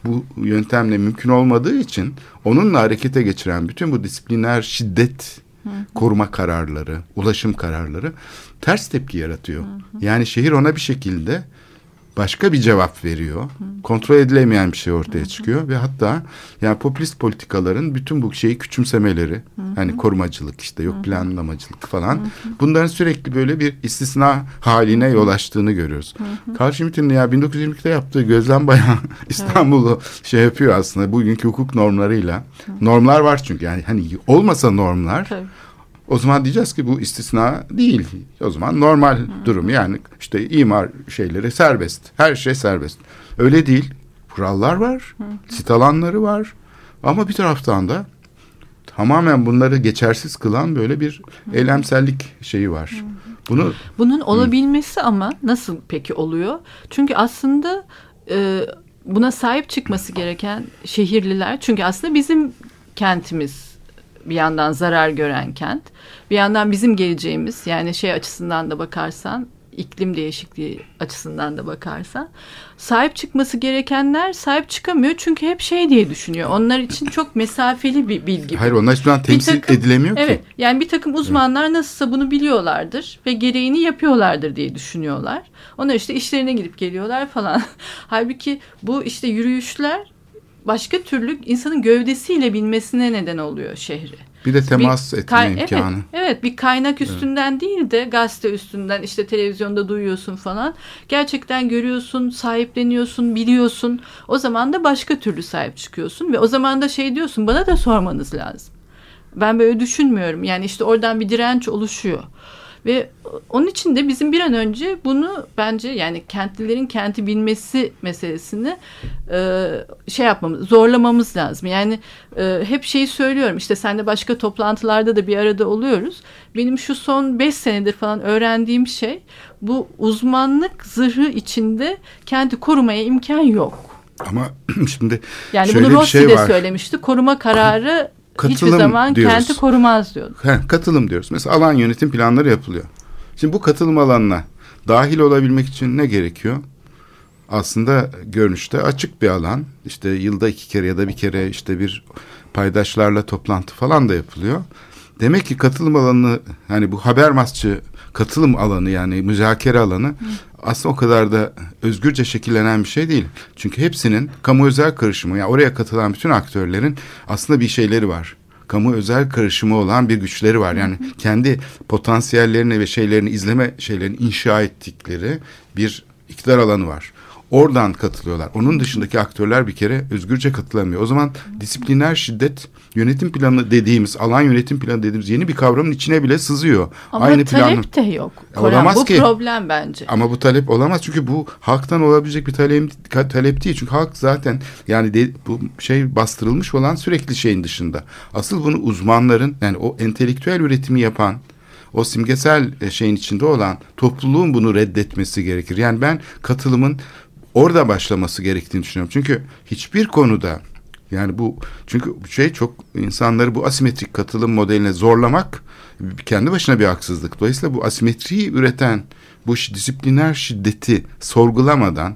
S5: bu yöntemle mümkün olmadığı için onunla harekete geçiren bütün bu disipliner şiddet koruma kararları, ulaşım kararları ters tepki yaratıyor. Yani şehir ona bir şekilde başka bir cevap veriyor. Kontrol edilemeyen bir şey ortaya çıkıyor ve hatta yani popülist politikaların bütün bu şeyi küçümsemeleri, hani korumacılık işte yok planlamacılık falan bunların sürekli böyle bir istisna haline yol açtığını görüyoruz. Carl Schmitt'in ya 1922'de yaptığı gözlem bayağı İstanbul'u şey yapıyor aslında bugünkü hukuk normlarıyla. Normlar var çünkü yani hani olmasa normlar
S6: Tabii.
S5: O zaman diyeceğiz ki bu istisna değil. O zaman normal durum yani işte imar şeyleri serbest. Her şey serbest. Öyle değil. Kurallar var. Sit alanları var. Ama bir taraftan da tamamen bunları geçersiz kılan böyle bir eylemsellik şeyi var. Bunu
S6: Bunun olabilmesi ama nasıl peki oluyor? Çünkü aslında e, buna sahip çıkması gereken şehirliler çünkü aslında bizim kentimiz bir yandan zarar gören kent. Bir yandan bizim geleceğimiz yani şey açısından da bakarsan iklim değişikliği açısından da bakarsan sahip çıkması gerekenler sahip çıkamıyor çünkü hep şey diye düşünüyor. Onlar için çok mesafeli bir bilgi.
S5: hayır onlar hiçbir zaman temsil
S6: takım-
S5: edilemiyor ki.
S6: Evet yani bir takım uzmanlar nasılsa bunu biliyorlardır ve gereğini yapıyorlardır diye düşünüyorlar. Onlar işte işlerine gidip geliyorlar falan. Halbuki bu işte yürüyüşler başka türlü insanın gövdesiyle bilmesine neden oluyor şehri.
S5: Bir de temas
S6: Bir
S5: etme imkanı.
S6: Evet, evet bir kaynak üstünden değil de gazete üstünden işte televizyonda duyuyorsun falan. Gerçekten görüyorsun, sahipleniyorsun, biliyorsun. O zaman da başka türlü sahip çıkıyorsun ve o zaman da şey diyorsun bana da sormanız lazım. Ben böyle düşünmüyorum. Yani işte oradan bir direnç oluşuyor. Ve onun için de bizim bir an önce bunu bence yani kentlilerin kenti bilmesi meselesini e, şey yapmamız, zorlamamız lazım. Yani e, hep şeyi söylüyorum işte senle başka toplantılarda da bir arada oluyoruz. Benim şu son beş senedir falan öğrendiğim şey bu uzmanlık zırhı içinde kenti korumaya imkan yok.
S5: Ama şimdi
S6: Yani
S5: şöyle
S6: bunu Rossi
S5: şey
S6: de
S5: var.
S6: söylemişti. Koruma kararı hiçbir
S5: Katılım
S6: zaman
S5: diyoruz.
S6: kenti korumaz diyordu.
S5: He, katılım diyoruz. Mesela alan yönetim planları yapılıyor. Şimdi bu katılım alanına dahil olabilmek için ne gerekiyor? Aslında görünüşte açık bir alan. İşte yılda iki kere ya da bir kere işte bir paydaşlarla toplantı falan da yapılıyor. Demek ki katılım alanı hani bu habermasçı katılım alanı yani müzakere alanı aslında o kadar da özgürce şekillenen bir şey değil. Çünkü hepsinin kamu özel karışımı yani oraya katılan bütün aktörlerin aslında bir şeyleri var kamu özel karışımı olan bir güçleri var. Yani kendi potansiyellerini ve şeylerini izleme şeylerini inşa ettikleri bir iktidar alanı var. Oradan katılıyorlar. Onun dışındaki aktörler bir kere özgürce katılamıyor. O zaman disipliner şiddet yönetim planı dediğimiz, alan yönetim planı dediğimiz yeni bir kavramın içine bile sızıyor.
S6: Ama
S5: Aynı
S6: talep
S5: planın.
S6: de yok.
S5: Ya
S6: Koran,
S5: olamaz
S6: bu
S5: ki.
S6: problem bence.
S5: Ama bu talep olamaz çünkü bu halktan olabilecek bir talep, talep değil. Çünkü halk zaten yani de, bu şey bastırılmış olan sürekli şeyin dışında. Asıl bunu uzmanların yani o entelektüel üretimi yapan o simgesel e, şeyin içinde olan topluluğun bunu reddetmesi gerekir. Yani ben katılımın orada başlaması gerektiğini düşünüyorum. Çünkü hiçbir konuda yani bu çünkü şey çok insanları bu asimetrik katılım modeline zorlamak kendi başına bir haksızlık. Dolayısıyla bu asimetriyi üreten bu disipliner şiddeti sorgulamadan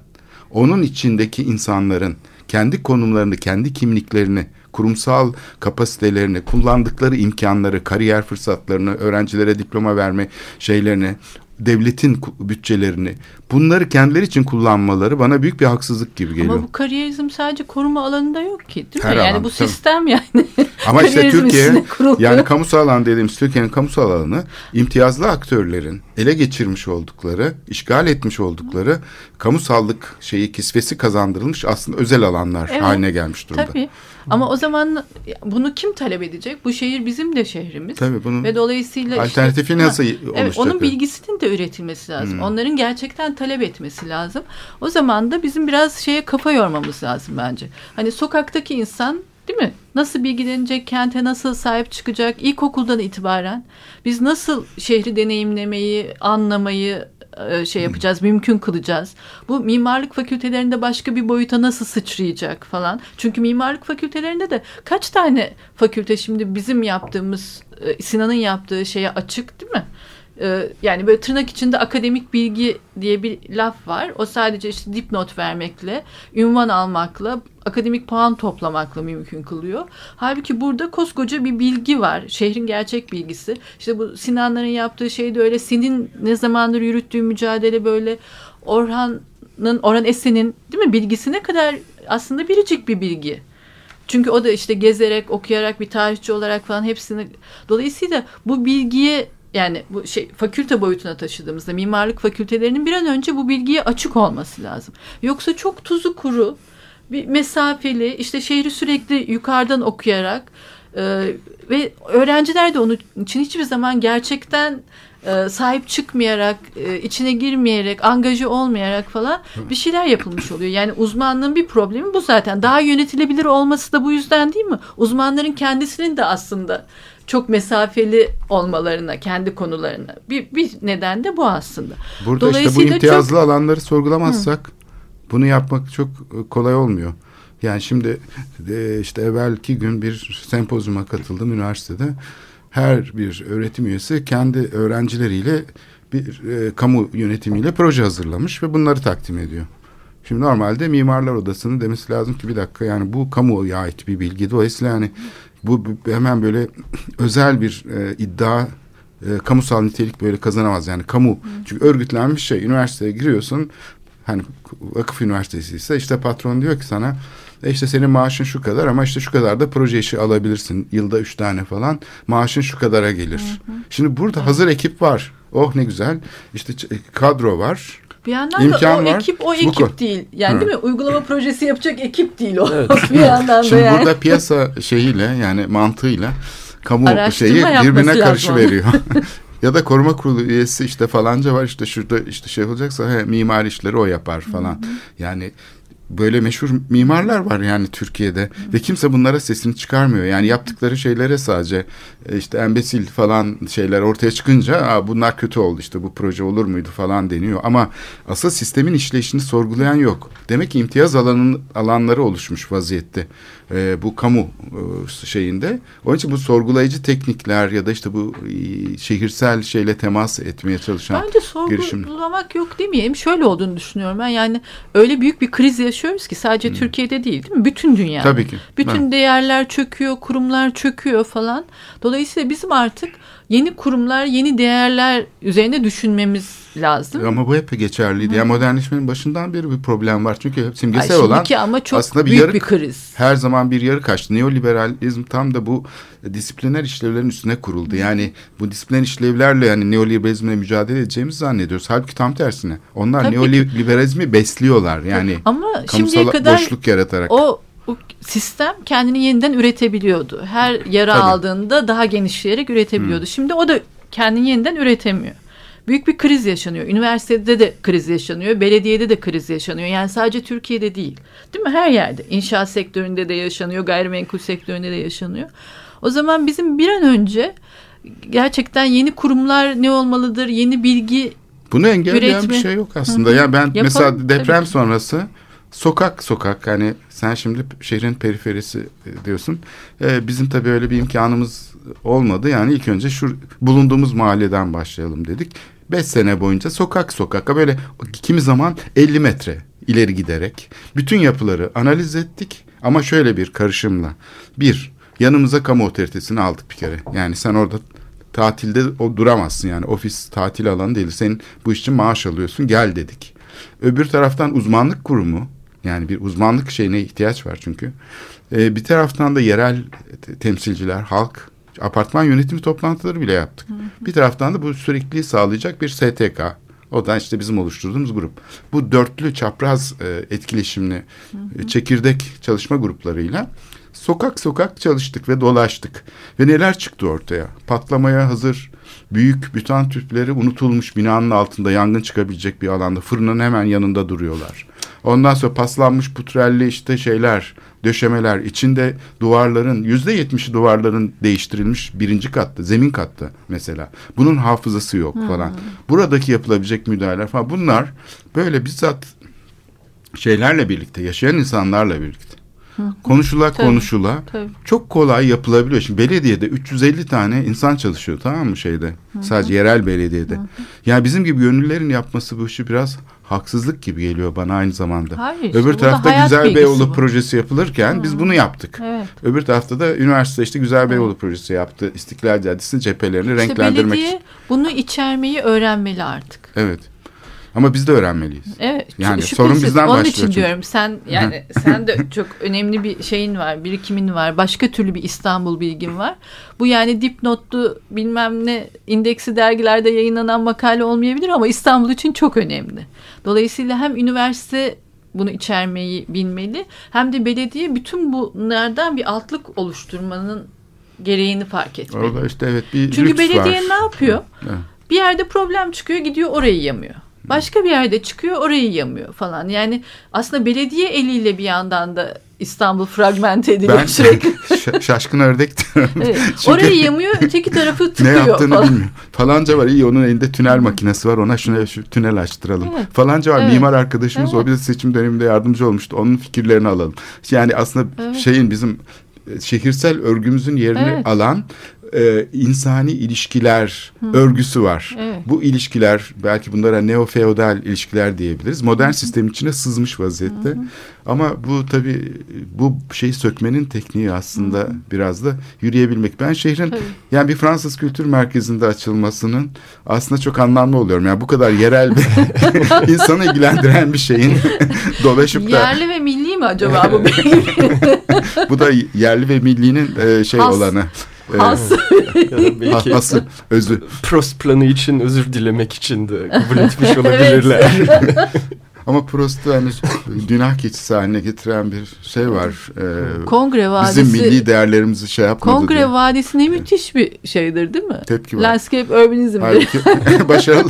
S5: onun içindeki insanların kendi konumlarını, kendi kimliklerini, kurumsal kapasitelerini, kullandıkları imkanları, kariyer fırsatlarını, öğrencilere diploma verme şeylerini, devletin bütçelerini bunları kendileri için kullanmaları bana büyük bir haksızlık gibi geliyor.
S6: Ama bu kariyerizm sadece koruma alanında yok ki değil mi?
S5: Her
S6: yani bu
S5: tabii.
S6: sistem yani.
S5: Ama işte Türkiye yani kamusal alan dediğimiz Türkiye'nin kamusal alanı imtiyazlı aktörlerin ele geçirmiş oldukları, işgal etmiş oldukları kamusallık şeyi kisvesi kazandırılmış aslında özel alanlar
S6: Evet,
S5: haline gelmiş durumda.
S6: Tabii. Ama o zaman bunu kim talep edecek? Bu şehir bizim de şehrimiz.
S5: Tabii bunun
S6: Ve dolayısıyla
S5: alternatifi
S6: işte,
S5: nasıl oluşacak?
S6: Evet, onun bilgisinin de üretilmesi lazım.
S5: Hmm.
S6: Onların gerçekten talep etmesi lazım. O zaman da bizim biraz şeye kafa yormamız lazım bence. Hani sokaktaki insan değil mi? Nasıl bilgilenecek, kente nasıl sahip çıkacak ilkokuldan itibaren biz nasıl şehri deneyimlemeyi, anlamayı şey yapacağız, mümkün kılacağız? Bu mimarlık fakültelerinde başka bir boyuta nasıl sıçrayacak falan? Çünkü mimarlık fakültelerinde de kaç tane fakülte şimdi bizim yaptığımız, e, Sinan'ın yaptığı şeye açık değil mi? E, yani böyle tırnak içinde akademik bilgi diye bir laf var. O sadece işte dipnot vermekle, ünvan almakla, akademik puan toplamakla mümkün kılıyor. Halbuki burada koskoca bir bilgi var. Şehrin gerçek bilgisi. İşte bu Sinanların yaptığı şey de öyle. Senin ne zamandır yürüttüğü mücadele böyle. Orhan'ın, Orhan Esen'in değil mi bilgisi ne kadar aslında biricik bir bilgi. Çünkü o da işte gezerek, okuyarak bir tarihçi olarak falan hepsini dolayısıyla bu bilgiye yani bu şey fakülte boyutuna taşıdığımızda mimarlık fakültelerinin bir an önce bu bilgiye açık olması lazım. Yoksa çok tuzu kuru bir mesafeli işte şehri sürekli yukarıdan okuyarak e, ve öğrenciler de onun için hiçbir zaman gerçekten e, sahip çıkmayarak, e, içine girmeyerek, angajı olmayarak falan bir şeyler yapılmış oluyor. Yani uzmanlığın bir problemi bu zaten. Daha yönetilebilir olması da bu yüzden değil mi? Uzmanların kendisinin de aslında çok mesafeli olmalarına, kendi konularına bir, bir neden de bu aslında.
S5: Burada işte bu imtiyazlı çok... alanları sorgulamazsak Hı. bunu yapmak çok e, kolay olmuyor. Yani şimdi e, işte evvelki gün bir sempozyuma katıldım üniversitede. Her bir öğretim üyesi kendi öğrencileriyle bir e, kamu yönetimiyle proje hazırlamış ve bunları takdim ediyor. Şimdi normalde mimarlar odasının demesi lazım ki bir dakika yani bu kamuya ait bir bilgi. Dolayısıyla yani bu, hemen böyle özel bir e, iddia e, kamusal nitelik böyle kazanamaz. Yani kamu Hı. çünkü örgütlenmiş şey üniversiteye giriyorsun hani vakıf üniversitesi ise işte patron diyor ki sana e işte senin maaşın şu kadar ama işte şu kadar da proje işi alabilirsin. Yılda üç tane falan maaşın şu kadara gelir. Hı hı. Şimdi burada hazır ekip var. Oh ne güzel. İşte kadro var.
S6: Bir yandan İmkan da o var. ekip o ekip Bu, değil. Yani Hı. değil mi? Uygulama projesi yapacak ekip değil o. Evet. bir yandan
S5: Şimdi da yani. burada piyasa şeyiyle yani mantığıyla kamu şeyi birbirine karşı veriyor. ya da koruma kurulu üyesi işte falanca var işte şurada işte şey olacaksa he, mimar işleri o yapar falan. Hı hı. Yani böyle meşhur mimarlar var yani Türkiye'de Hı. ve kimse bunlara sesini çıkarmıyor. Yani yaptıkları şeylere sadece e, işte embesil falan şeyler ortaya çıkınca Aa, bunlar kötü oldu işte bu proje olur muydu falan deniyor. Ama asıl sistemin işleyişini sorgulayan yok. Demek ki imtiyaz alanın alanları oluşmuş vaziyette e, bu kamu e, şeyinde. Onun için bu sorgulayıcı teknikler ya da işte bu e, şehirsel şeyle temas etmeye çalışan
S6: Bence sorgulamak girişim. yok demeyeyim. Şöyle olduğunu düşünüyorum ben. Yani öyle büyük bir kriz yaşıyoruz ki sadece hmm. Türkiye'de değil değil mi? Bütün dünyada.
S5: Tabii ki.
S6: Bütün evet. değerler çöküyor, kurumlar çöküyor falan. Dolayısıyla bizim artık yeni kurumlar, yeni değerler üzerine düşünmemiz lazım.
S5: Ama bu hep geçerliydi. Hı. Yani modernleşmenin başından beri bir problem var. Çünkü simgesel Ay, olan
S6: ama çok aslında bir büyük yarı, bir kriz.
S5: Her zaman bir yarı kaçtı. Neoliberalizm tam da bu disipliner işlevlerin üstüne kuruldu. Yani bu disipliner işlevlerle yani neoliberalizmle mücadele edeceğimizi zannediyoruz. Halbuki tam tersine. Onlar Tabii neoliberalizmi besliyorlar. Yani
S6: ama şimdiye kadar boşluk yaratarak. O sistem kendini yeniden üretebiliyordu. Her yara Tabii. aldığında daha genişleyerek üretebiliyordu. Hmm. Şimdi o da kendini yeniden üretemiyor. Büyük bir kriz yaşanıyor. Üniversitede de kriz yaşanıyor. Belediyede de kriz yaşanıyor. Yani sadece Türkiye'de değil. Değil mi? Her yerde. İnşaat sektöründe de yaşanıyor. Gayrimenkul sektöründe de yaşanıyor. O zaman bizim bir an önce gerçekten yeni kurumlar ne olmalıdır? Yeni bilgi
S5: bunu engelleyen üretme. bir şey yok aslında. Ya yani ben Yapalım, mesela deprem sonrası sokak sokak hani sen şimdi şehrin periferisi e, diyorsun. Ee, bizim tabii öyle bir imkanımız olmadı. Yani ilk önce şu bulunduğumuz mahalleden başlayalım dedik. Beş sene boyunca sokak sokaka böyle kimi zaman 50 metre ileri giderek bütün yapıları analiz ettik. Ama şöyle bir karışımla. Bir, yanımıza kamu otoritesini aldık bir kere. Yani sen orada tatilde o duramazsın yani ofis tatil alanı değil. Senin bu iş için maaş alıyorsun gel dedik. Öbür taraftan uzmanlık kurumu yani bir uzmanlık şeyine ihtiyaç var çünkü. Ee, bir taraftan da yerel temsilciler, halk, apartman yönetimi toplantıları bile yaptık. Hı hı. Bir taraftan da bu sürekliliği sağlayacak bir STK. O da işte bizim oluşturduğumuz grup. Bu dörtlü çapraz e, etkileşimli hı hı. E, çekirdek çalışma gruplarıyla sokak sokak çalıştık ve dolaştık. Ve neler çıktı ortaya? Patlamaya hazır büyük bütan tüpleri unutulmuş binanın altında yangın çıkabilecek bir alanda fırının hemen yanında duruyorlar. Ondan sonra paslanmış putrelli işte şeyler, döşemeler. içinde duvarların yüzde yetmişi duvarların değiştirilmiş birinci katta, zemin katta mesela. Bunun hafızası yok falan. Buradaki yapılabilecek müdahaleler falan. Bunlar böyle bizzat şeylerle birlikte, yaşayan insanlarla birlikte. Konuşula
S6: Tabii.
S5: konuşula
S6: Tabii.
S5: çok kolay yapılabiliyor. Şimdi belediyede 350 tane insan çalışıyor tamam mı şeyde? Sadece yerel belediyede. Yani bizim gibi gönüllülerin yapması bu işi biraz haksızlık gibi geliyor bana aynı zamanda.
S6: Hayır,
S5: Öbür tarafta Güzel Beyoğlu
S6: bu.
S5: projesi yapılırken biz bunu yaptık.
S6: Evet.
S5: Öbür tarafta da üniversite işte Güzel Beyoğlu projesi yaptı. İstiklal Caddesi'nin cephelerini
S6: İşte
S5: renklendirmek için.
S6: bunu içermeyi öğrenmeli artık.
S5: Evet. Ama biz de öğrenmeliyiz.
S6: Evet.
S5: Yani
S6: şüphesiz.
S5: sorun bizden
S6: Onun
S5: başlıyor
S6: için
S5: çünkü.
S6: diyorum sen yani sen de çok önemli bir şeyin var, birikimin var. Başka türlü bir İstanbul bilgin var. Bu yani dipnotlu bilmem ne indeksi dergilerde yayınlanan makale olmayabilir ama İstanbul için çok önemli. Dolayısıyla hem üniversite bunu içermeyi bilmeli hem de belediye bütün bunlardan bir altlık oluşturmanın gereğini fark etmeli.
S5: Orada işte evet bir
S6: Çünkü belediye
S5: var.
S6: ne yapıyor?
S5: Evet.
S6: Bir yerde problem çıkıyor gidiyor orayı yamıyor. Başka bir yerde çıkıyor orayı yamıyor falan. Yani aslında belediye eliyle bir yandan da İstanbul fragmente ediliyor
S5: Ben
S6: sürekli.
S5: Ş- şaşkın ördek diyorum.
S6: Evet.
S5: Çünkü
S6: Orayı yamıyor öteki tarafı
S5: ne
S6: tıkıyor
S5: yaptığını
S6: falan.
S5: bilmiyor. Falanca var iyi onun elinde tünel makinesi var ona şuna şu tünel açtıralım.
S6: Evet.
S5: Falanca var
S6: Evet.
S5: mimar arkadaşımız o
S6: Evet.
S5: bize seçim döneminde yardımcı olmuştu. Onun fikirlerini alalım. Yani aslında
S6: Evet.
S5: şeyin bizim e, şehirsel örgümüzün yerini
S6: Evet.
S5: alan e, insani ilişkiler örgüsü var.
S6: Evet.
S5: Bu ilişkiler belki bunlara neo-feodal ilişkiler diyebiliriz. Modern sistem içine sızmış vaziyette. Ama bu tabii bu şeyi sökmenin tekniği aslında biraz da yürüyebilmek. Ben şehrin
S6: Tabii.
S5: yani bir Fransız kültür merkezinde açılmasının aslında çok anlamlı oluyorum. Yani bu kadar yerel bir insanı ilgilendiren bir şeyin dolaşıp da
S6: Yerli ve milli mi acaba bu
S5: bu da yerli ve millinin e, şey
S6: Has.
S5: olanı.
S6: Has.
S1: Belki
S5: ha- asıl özü.
S1: Prost planı için özür dilemek için de kabul etmiş olabilirler.
S5: Ama Prost'u hani günah keçisi haline getiren bir şey var. E,
S6: Kongre Vadisi.
S5: bizim milli değerlerimizi şey yapmadı
S6: Kongre
S5: diye.
S6: Vadisi ne müthiş bir şeydir değil mi?
S5: Tepki var.
S6: Landscape Urbanizm'dir.
S5: Halbuki başarılı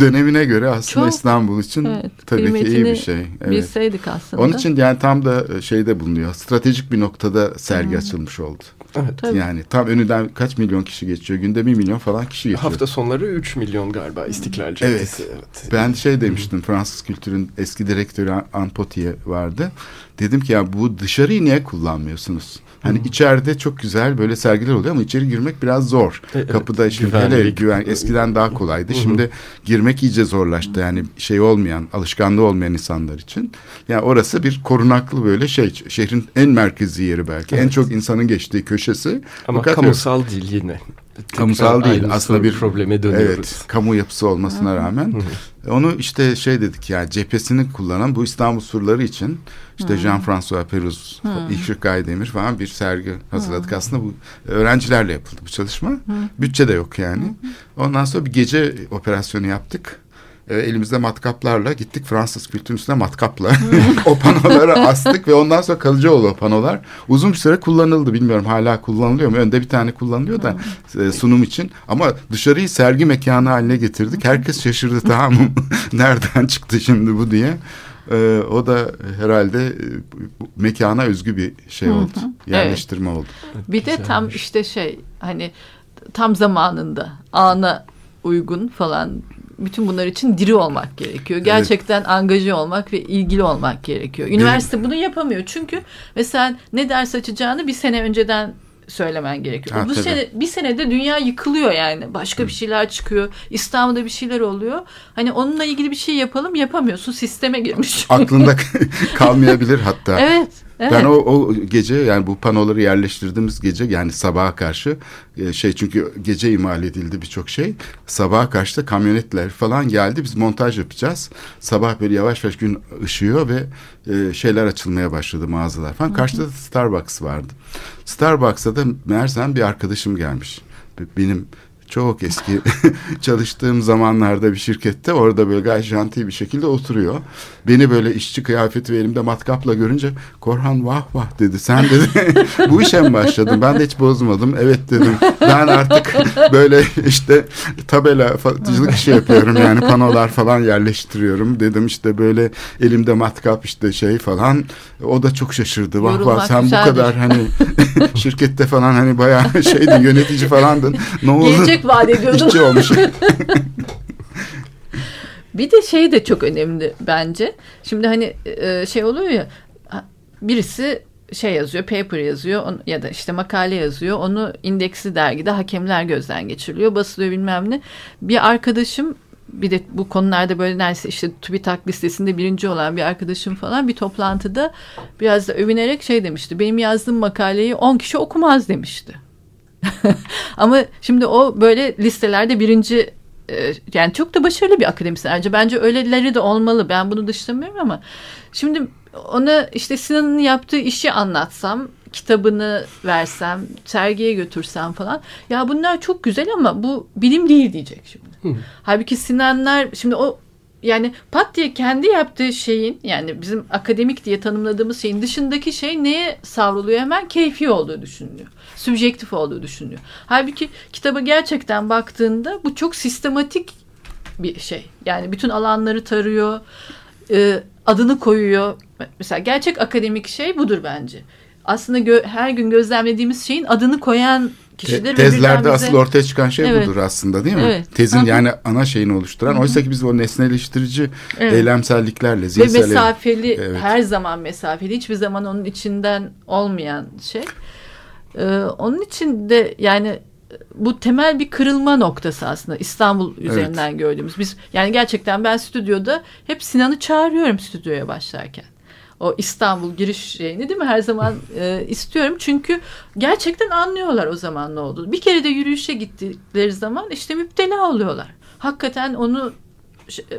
S5: dönemine göre aslında
S6: Çok,
S5: İstanbul için
S6: evet,
S5: tabii ki iyi bir şey. Evet.
S6: Bilseydik aslında.
S5: Onun için yani tam da e, şeyde bulunuyor. Stratejik bir noktada sergi açılmış oldu.
S1: Evet.
S6: Tabii.
S5: Yani tam önünden kaç milyon kişi geçiyor? Günde bir milyon falan kişi geçiyor.
S1: Hafta sonları 3 milyon galiba İstiklal Caddesi. Evet.
S5: Ben şey demiştim Fransız kültürün eski direktörü Anne Potier vardı. Dedim ki ya bu dışarıyı niye kullanmıyorsunuz? Hani içeride çok güzel böyle sergiler oluyor ama içeri girmek biraz zor.
S1: E, evet,
S5: Kapıda işte
S1: güvenlik.
S5: hele güven eskiden daha kolaydı. Şimdi girmek iyice zorlaştı. Yani şey olmayan, alışkanlığı olmayan insanlar için. Yani orası bir korunaklı böyle şey. Şehrin en merkezi yeri belki. En çok insanın geçtiği köşesi.
S1: Ama
S5: Fakat
S1: kamusal değil yine.
S5: Kamusal değil aslında bir
S1: probleme dönüyoruz.
S5: Evet, kamu yapısı olmasına rağmen onu işte şey dedik ya cephesini kullanan bu İstanbul surları için işte Jean-François Peruz, İşrik Aydemir falan bir sergi hazırladık. Aslında bu öğrencilerle yapıldı bu çalışma. Bütçe de yok yani. Ondan sonra bir gece operasyonu yaptık. E, elimizde matkaplarla gittik Fransız kültürün üstüne matkapla o panoları astık ve ondan sonra kalıcı oldu o panolar. Uzun bir süre kullanıldı bilmiyorum hala kullanılıyor mu? Önde bir tane kullanılıyor da e, sunum için ama dışarıyı sergi mekanı haline getirdik. Herkes şaşırdı tamam mı? Nereden çıktı şimdi bu diye. E, o da herhalde e, mekana özgü bir şey oldu. Yerleştirme oldu.
S6: Bir de tam işte şey hani tam zamanında ana uygun falan bütün bunlar için diri olmak gerekiyor. Gerçekten angaje olmak ve ilgili olmak gerekiyor. Üniversite bunu yapamıyor. Çünkü mesela ne ders açacağını bir sene önceden söylemen gerekiyor.
S5: Ha,
S6: Bu
S5: tabii.
S6: sene bir senede dünya yıkılıyor yani. Başka bir şeyler çıkıyor. İstanbul'da bir şeyler oluyor. Hani onunla ilgili bir şey yapalım yapamıyorsun. Sisteme girmiş.
S5: Aklında kalmayabilir hatta.
S6: evet. Evet.
S5: Ben o, o gece yani bu panoları yerleştirdiğimiz gece yani sabaha karşı e, şey çünkü gece imal edildi birçok şey. Sabaha karşı da kamyonetler falan geldi. Biz montaj yapacağız. Sabah böyle yavaş yavaş gün ışıyor ve e, şeyler açılmaya başladı mağazalar falan. Karşıda da Starbucks vardı. Starbucks'a da meğersem bir arkadaşım gelmiş. Benim çok eski çalıştığım zamanlarda bir şirkette orada böyle gayet janti bir şekilde oturuyor. Beni böyle işçi kıyafeti ve elimde matkapla görünce Korhan vah vah dedi. Sen dedi bu işe mi başladın? Ben de hiç bozmadım. Evet dedim. Ben artık böyle işte tabela fatıcılık işi yapıyorum yani panolar falan yerleştiriyorum. Dedim işte böyle elimde matkap işte şey falan. O da çok şaşırdı. Vah vah
S6: Yorulmak
S5: sen bu kadar hani şirkette falan hani bayağı şeydin yönetici falandın. Ne oldu?
S6: Gelecek vaat ediyordun.
S5: İşçi olmuş.
S6: Bir de şey de çok önemli bence. Şimdi hani e, şey oluyor ya birisi şey yazıyor, paper yazıyor ya da işte makale yazıyor. Onu indeksli dergide hakemler gözden geçiriliyor, basılıyor bilmem ne. Bir arkadaşım bir de bu konularda böyle neredeyse işte TÜBİTAK listesinde birinci olan bir arkadaşım falan bir toplantıda biraz da övünerek şey demişti. Benim yazdığım makaleyi 10 kişi okumaz demişti. Ama şimdi o böyle listelerde birinci e, yani çok da başarılı bir akademisyen. Ayrıca bence öyleleri de olmalı. Ben bunu dışlamıyorum ama şimdi ona işte Sinan'ın yaptığı işi anlatsam, kitabını versem, sergiye götürsem falan. Ya bunlar çok güzel ama bu bilim değil diyecek şimdi. Halbuki Sinanlar şimdi o yani pat diye kendi yaptığı şeyin yani bizim akademik diye tanımladığımız şeyin dışındaki şey neye savruluyor hemen keyfi olduğu düşünülüyor. Sübjektif olduğu düşünülüyor. Halbuki kitaba gerçekten baktığında bu çok sistematik bir şey. Yani bütün alanları tarıyor, e, adını koyuyor. Mesela gerçek akademik şey budur bence. Aslında her gün gözlemlediğimiz şeyin adını koyan kişidir.
S5: Te-
S6: ve
S5: tezlerde
S6: bize-
S5: asıl ortaya çıkan şey
S6: Evet.
S5: budur aslında değil mi?
S6: Evet.
S5: Tezin
S6: hı.
S5: yani ana şeyini oluşturan. Oysa ki biz o nesneleştirici
S6: Evet.
S5: eylemselliklerle,
S6: Ve
S5: zihinsel
S6: mesafeli
S5: Evet.
S6: her zaman mesafeli hiçbir zaman onun içinden olmayan şey. Ee, onun için de yani bu temel bir kırılma noktası aslında İstanbul üzerinden gördüğümüz. Biz yani gerçekten ben stüdyoda hep Sinan'ı çağırıyorum stüdyoya başlarken. O İstanbul giriş şeyini değil mi her zaman e, istiyorum. Çünkü gerçekten anlıyorlar o zaman ne olduğunu. Bir kere de yürüyüşe gittikleri zaman işte müptela oluyorlar. Hakikaten onu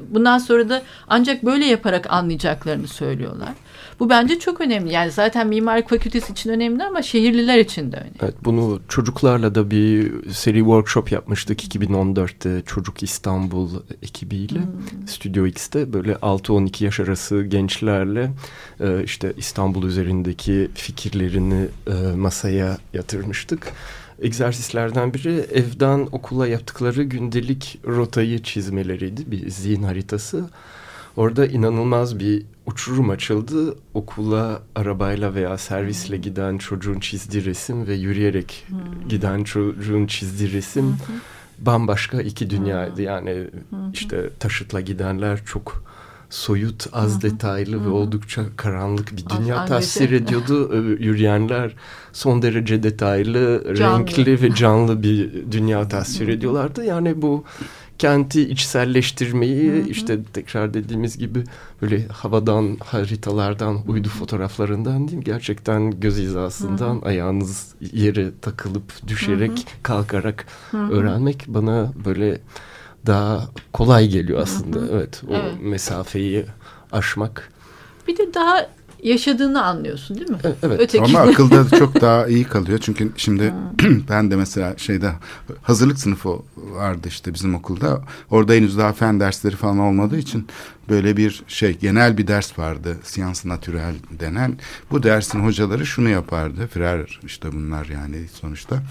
S6: bundan sonra da ancak böyle yaparak anlayacaklarını söylüyorlar. Bu bence çok önemli. Yani zaten mimarlık fakültesi için önemli ama şehirliler için de önemli.
S1: Evet, bunu çocuklarla da bir seri workshop yapmıştık 2014'te Çocuk İstanbul ekibiyle. Stüdyo X'te böyle 6-12 yaş arası gençlerle e, işte İstanbul üzerindeki fikirlerini e, masaya yatırmıştık. Egzersizlerden biri evden okula yaptıkları gündelik rotayı çizmeleriydi. Bir zihin haritası. Orada inanılmaz bir uçurum açıldı. Okula arabayla veya servisle giden çocuğun çizdiği resim ve yürüyerek giden çocuğun çizdiği resim bambaşka iki dünyaydı. Yani işte taşıtla gidenler çok soyut, az detaylı ve oldukça karanlık bir dünya
S6: angaje.
S1: tasvir ediyordu. Yürüyenler son derece detaylı,
S6: Canlı.
S1: renkli ve canlı bir dünya tasvir ediyorlardı. Yani bu kenti içselleştirmeyi işte tekrar dediğimiz gibi böyle havadan, haritalardan, uydu fotoğraflarından değil gerçekten göz hizasından ayağınız yere takılıp düşerek, kalkarak öğrenmek bana böyle daha kolay geliyor aslında. Evet, o
S6: Evet.
S1: mesafeyi aşmak.
S6: Bir de daha yaşadığını anlıyorsun değil mi?
S1: E- evet.
S6: Öteki
S5: Ama akılda çok daha iyi kalıyor. Çünkü şimdi ben de mesela şeyde hazırlık sınıfı vardı işte bizim okulda. Orada henüz daha fen dersleri falan olmadığı için böyle bir şey genel bir ders vardı. Science Naturel denen. Bu dersin hocaları şunu yapardı. Firer işte bunlar yani sonuçta.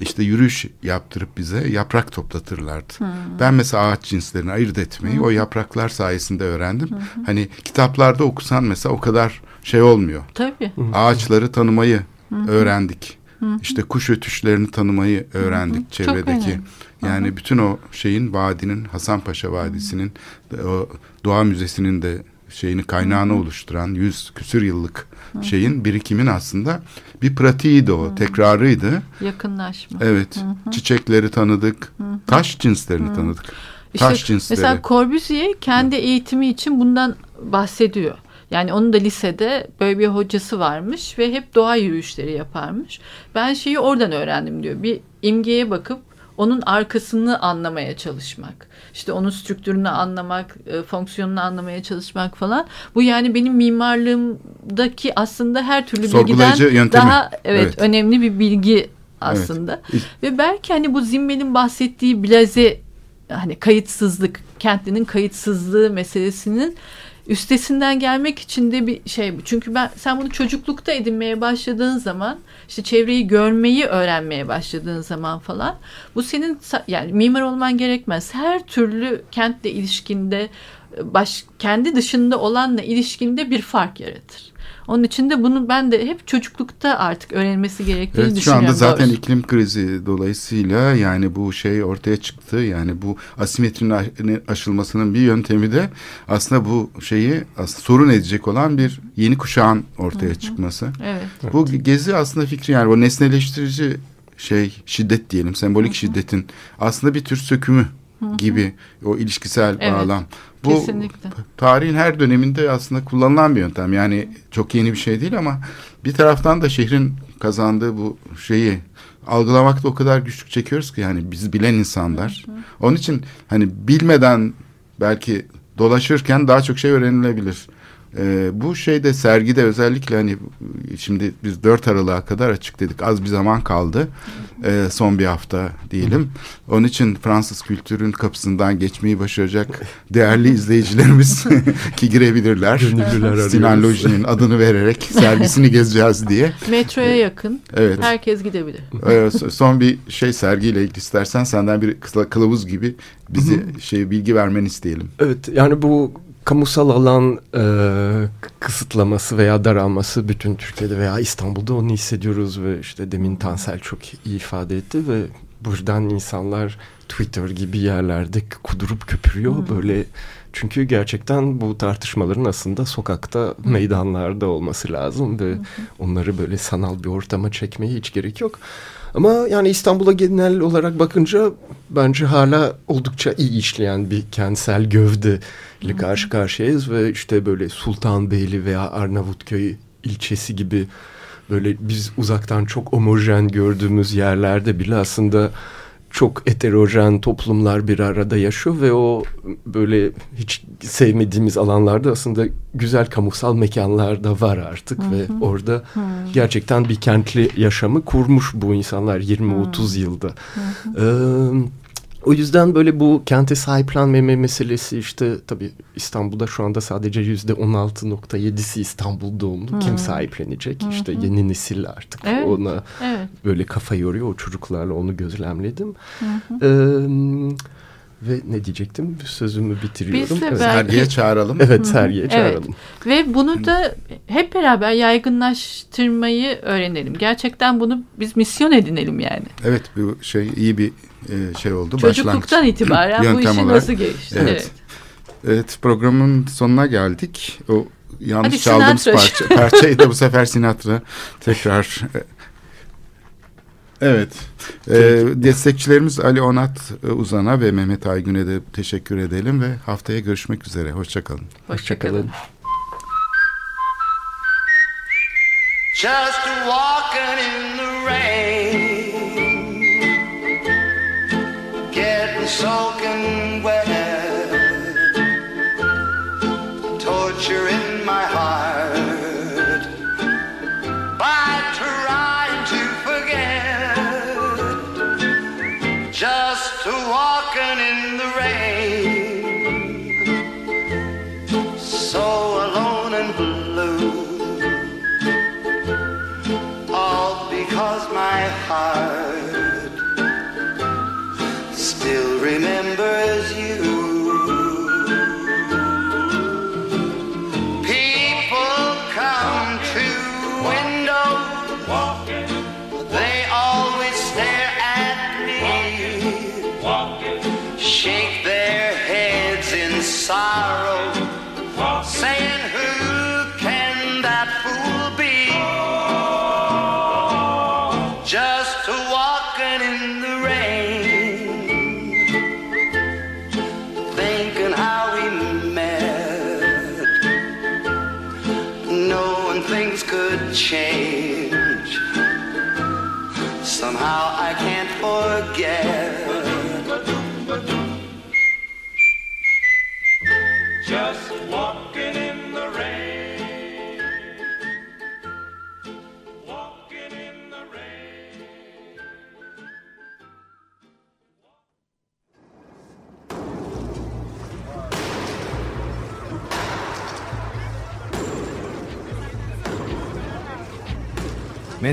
S5: İşte yürüyüş yaptırıp bize yaprak toplatırlardı. Ben mesela ağaç cinslerini ayırt etmeyi o yapraklar sayesinde öğrendim. Hani kitaplarda okusan mesela o kadar şey olmuyor
S6: Tabii.
S5: ağaçları tanımayı öğrendik. İşte kuş ötüşlerini tanımayı öğrendik
S6: Çok
S5: çevredeki. Yani bütün o şeyin vadinin Hasanpaşa Vadisi'nin o Doğa Müzesi'nin de şeyini kaynağını oluşturan yüz küsür yıllık şeyin birikimin aslında bir pratiğiydi o, tekrarıydı.
S6: Yakınlaşma.
S5: Evet, çiçekleri tanıdık, taş cinslerini tanıdık.
S6: İşte
S5: taş cinsleri.
S6: Mesela Corbusier kendi eğitimi için bundan bahsediyor. Yani onun da lisede böyle bir hocası varmış ve hep doğa yürüyüşleri yaparmış. Ben şeyi oradan öğrendim diyor. Bir imgeye bakıp onun arkasını anlamaya çalışmak. İşte onun strüktürünü anlamak, e, fonksiyonunu anlamaya çalışmak falan. Bu yani benim mimarlığımdaki aslında her türlü bilgiden
S5: yöntemi.
S6: daha evet,
S5: Evet.
S6: önemli bir bilgi aslında.
S5: Evet.
S6: Ve belki hani bu Zimmel'in bahsettiği blaze hani kayıtsızlık, kentlinin kayıtsızlığı meselesinin üstesinden gelmek için de bir şey bu. Çünkü ben sen bunu çocuklukta edinmeye başladığın zaman işte çevreyi görmeyi öğrenmeye başladığın zaman falan bu senin yani mimar olman gerekmez. Her türlü kentle ilişkinde baş, kendi dışında olanla ilişkinde bir fark yaratır. Onun için de bunu ben de hep çocuklukta artık öğrenmesi gerektiğini
S5: Evet şu
S6: düşünüyorum.
S5: anda zaten
S6: doğrusu.
S5: iklim krizi dolayısıyla yani bu şey ortaya çıktı. Yani bu asimetrinin aşılmasının bir yöntemi de aslında bu şeyi aslında sorun edecek olan bir yeni kuşağın ortaya çıkması.
S6: Evet.
S5: Bu gezi aslında fikri yani o nesneleştirici şey şiddet diyelim sembolik şiddetin aslında bir tür sökümü gibi o ilişkisel
S6: Evet,
S5: bağlam. Bu
S6: kesinlikle.
S5: tarihin her döneminde aslında kullanılan bir yöntem. Yani çok yeni bir şey değil ama bir taraftan da şehrin kazandığı bu şeyi algılamakta o kadar güçlük çekiyoruz ki yani biz bilen insanlar. Onun için hani bilmeden belki dolaşırken daha çok şey öğrenilebilir. Ee, bu şeyde sergide özellikle hani şimdi biz 4 Aralık'a kadar açık dedik. Az bir zaman kaldı. Ee, son bir hafta diyelim. Onun için Fransız kültürün kapısından geçmeyi başaracak değerli izleyicilerimiz ki girebilirler. Sinan. Loji'nin adını vererek sergisini gezeceğiz diye.
S6: Metroya yakın.
S5: Evet.
S6: Herkes gidebilir.
S5: So- son bir şey sergiyle ilgili istersen senden bir kılavuz gibi bizi şey bilgi vermeni isteyelim.
S1: Evet yani bu kamusal alan e, kısıtlaması veya daralması bütün Türkiye'de veya İstanbul'da onu hissediyoruz ve işte demin Tansel çok iyi ifade etti ve buradan insanlar Twitter gibi yerlerde kudurup köpürüyor böyle. Çünkü gerçekten bu tartışmaların aslında sokakta meydanlarda olması lazım ve onları böyle sanal bir ortama çekmeye hiç gerek yok. Ama yani İstanbul'a genel olarak bakınca bence hala oldukça iyi işleyen bir kentsel gövde ile karşı karşıyayız ve işte böyle Sultanbeyli veya Arnavutköy ilçesi gibi böyle biz uzaktan çok homojen gördüğümüz yerlerde bile aslında çok heterojen toplumlar bir arada yaşıyor ve o böyle hiç sevmediğimiz alanlarda aslında güzel kamusal mekanlar da var artık ve orada gerçekten bir kentli yaşamı kurmuş bu insanlar 20-30 yılda. Ee, o yüzden böyle bu kente sahiplenmeme meselesi işte tabii İstanbul'da şu anda sadece yüzde 16.7'si İstanbul doğumlu. Kim sahiplenecek? İşte yeni nesil artık
S6: Evet.
S1: ona
S6: Evet.
S1: böyle kafa yoruyor. O çocuklarla onu gözlemledim. Ee, ve ne diyecektim? Sözümü bitiriyorum.
S6: Biz de
S1: evet.
S6: belki-
S5: Sergiye çağıralım.
S1: Evet sergiye çağıralım.
S6: Ve bunu da hep beraber yaygınlaştırmayı öğrenelim. Gerçekten bunu biz misyon edinelim yani.
S5: Evet bu şey iyi bir e, şey oldu.
S6: Çocukluktan itibaren bu işi
S5: olarak.
S6: nasıl gelişti?
S5: Evet.
S6: Evet.
S5: Evet programın sonuna geldik. O yanlış
S6: Hadi
S5: çaldığımız
S6: Sinatra.
S5: parça, parçayı da bu sefer Sinatra tekrar e, Evet. E, destekçilerimiz Ali Onat e, Uzan'a ve Mehmet Aygün'e de teşekkür edelim ve haftaya görüşmek üzere. Hoşçakalın.
S6: Hoşçakalın.
S7: Just sorrow,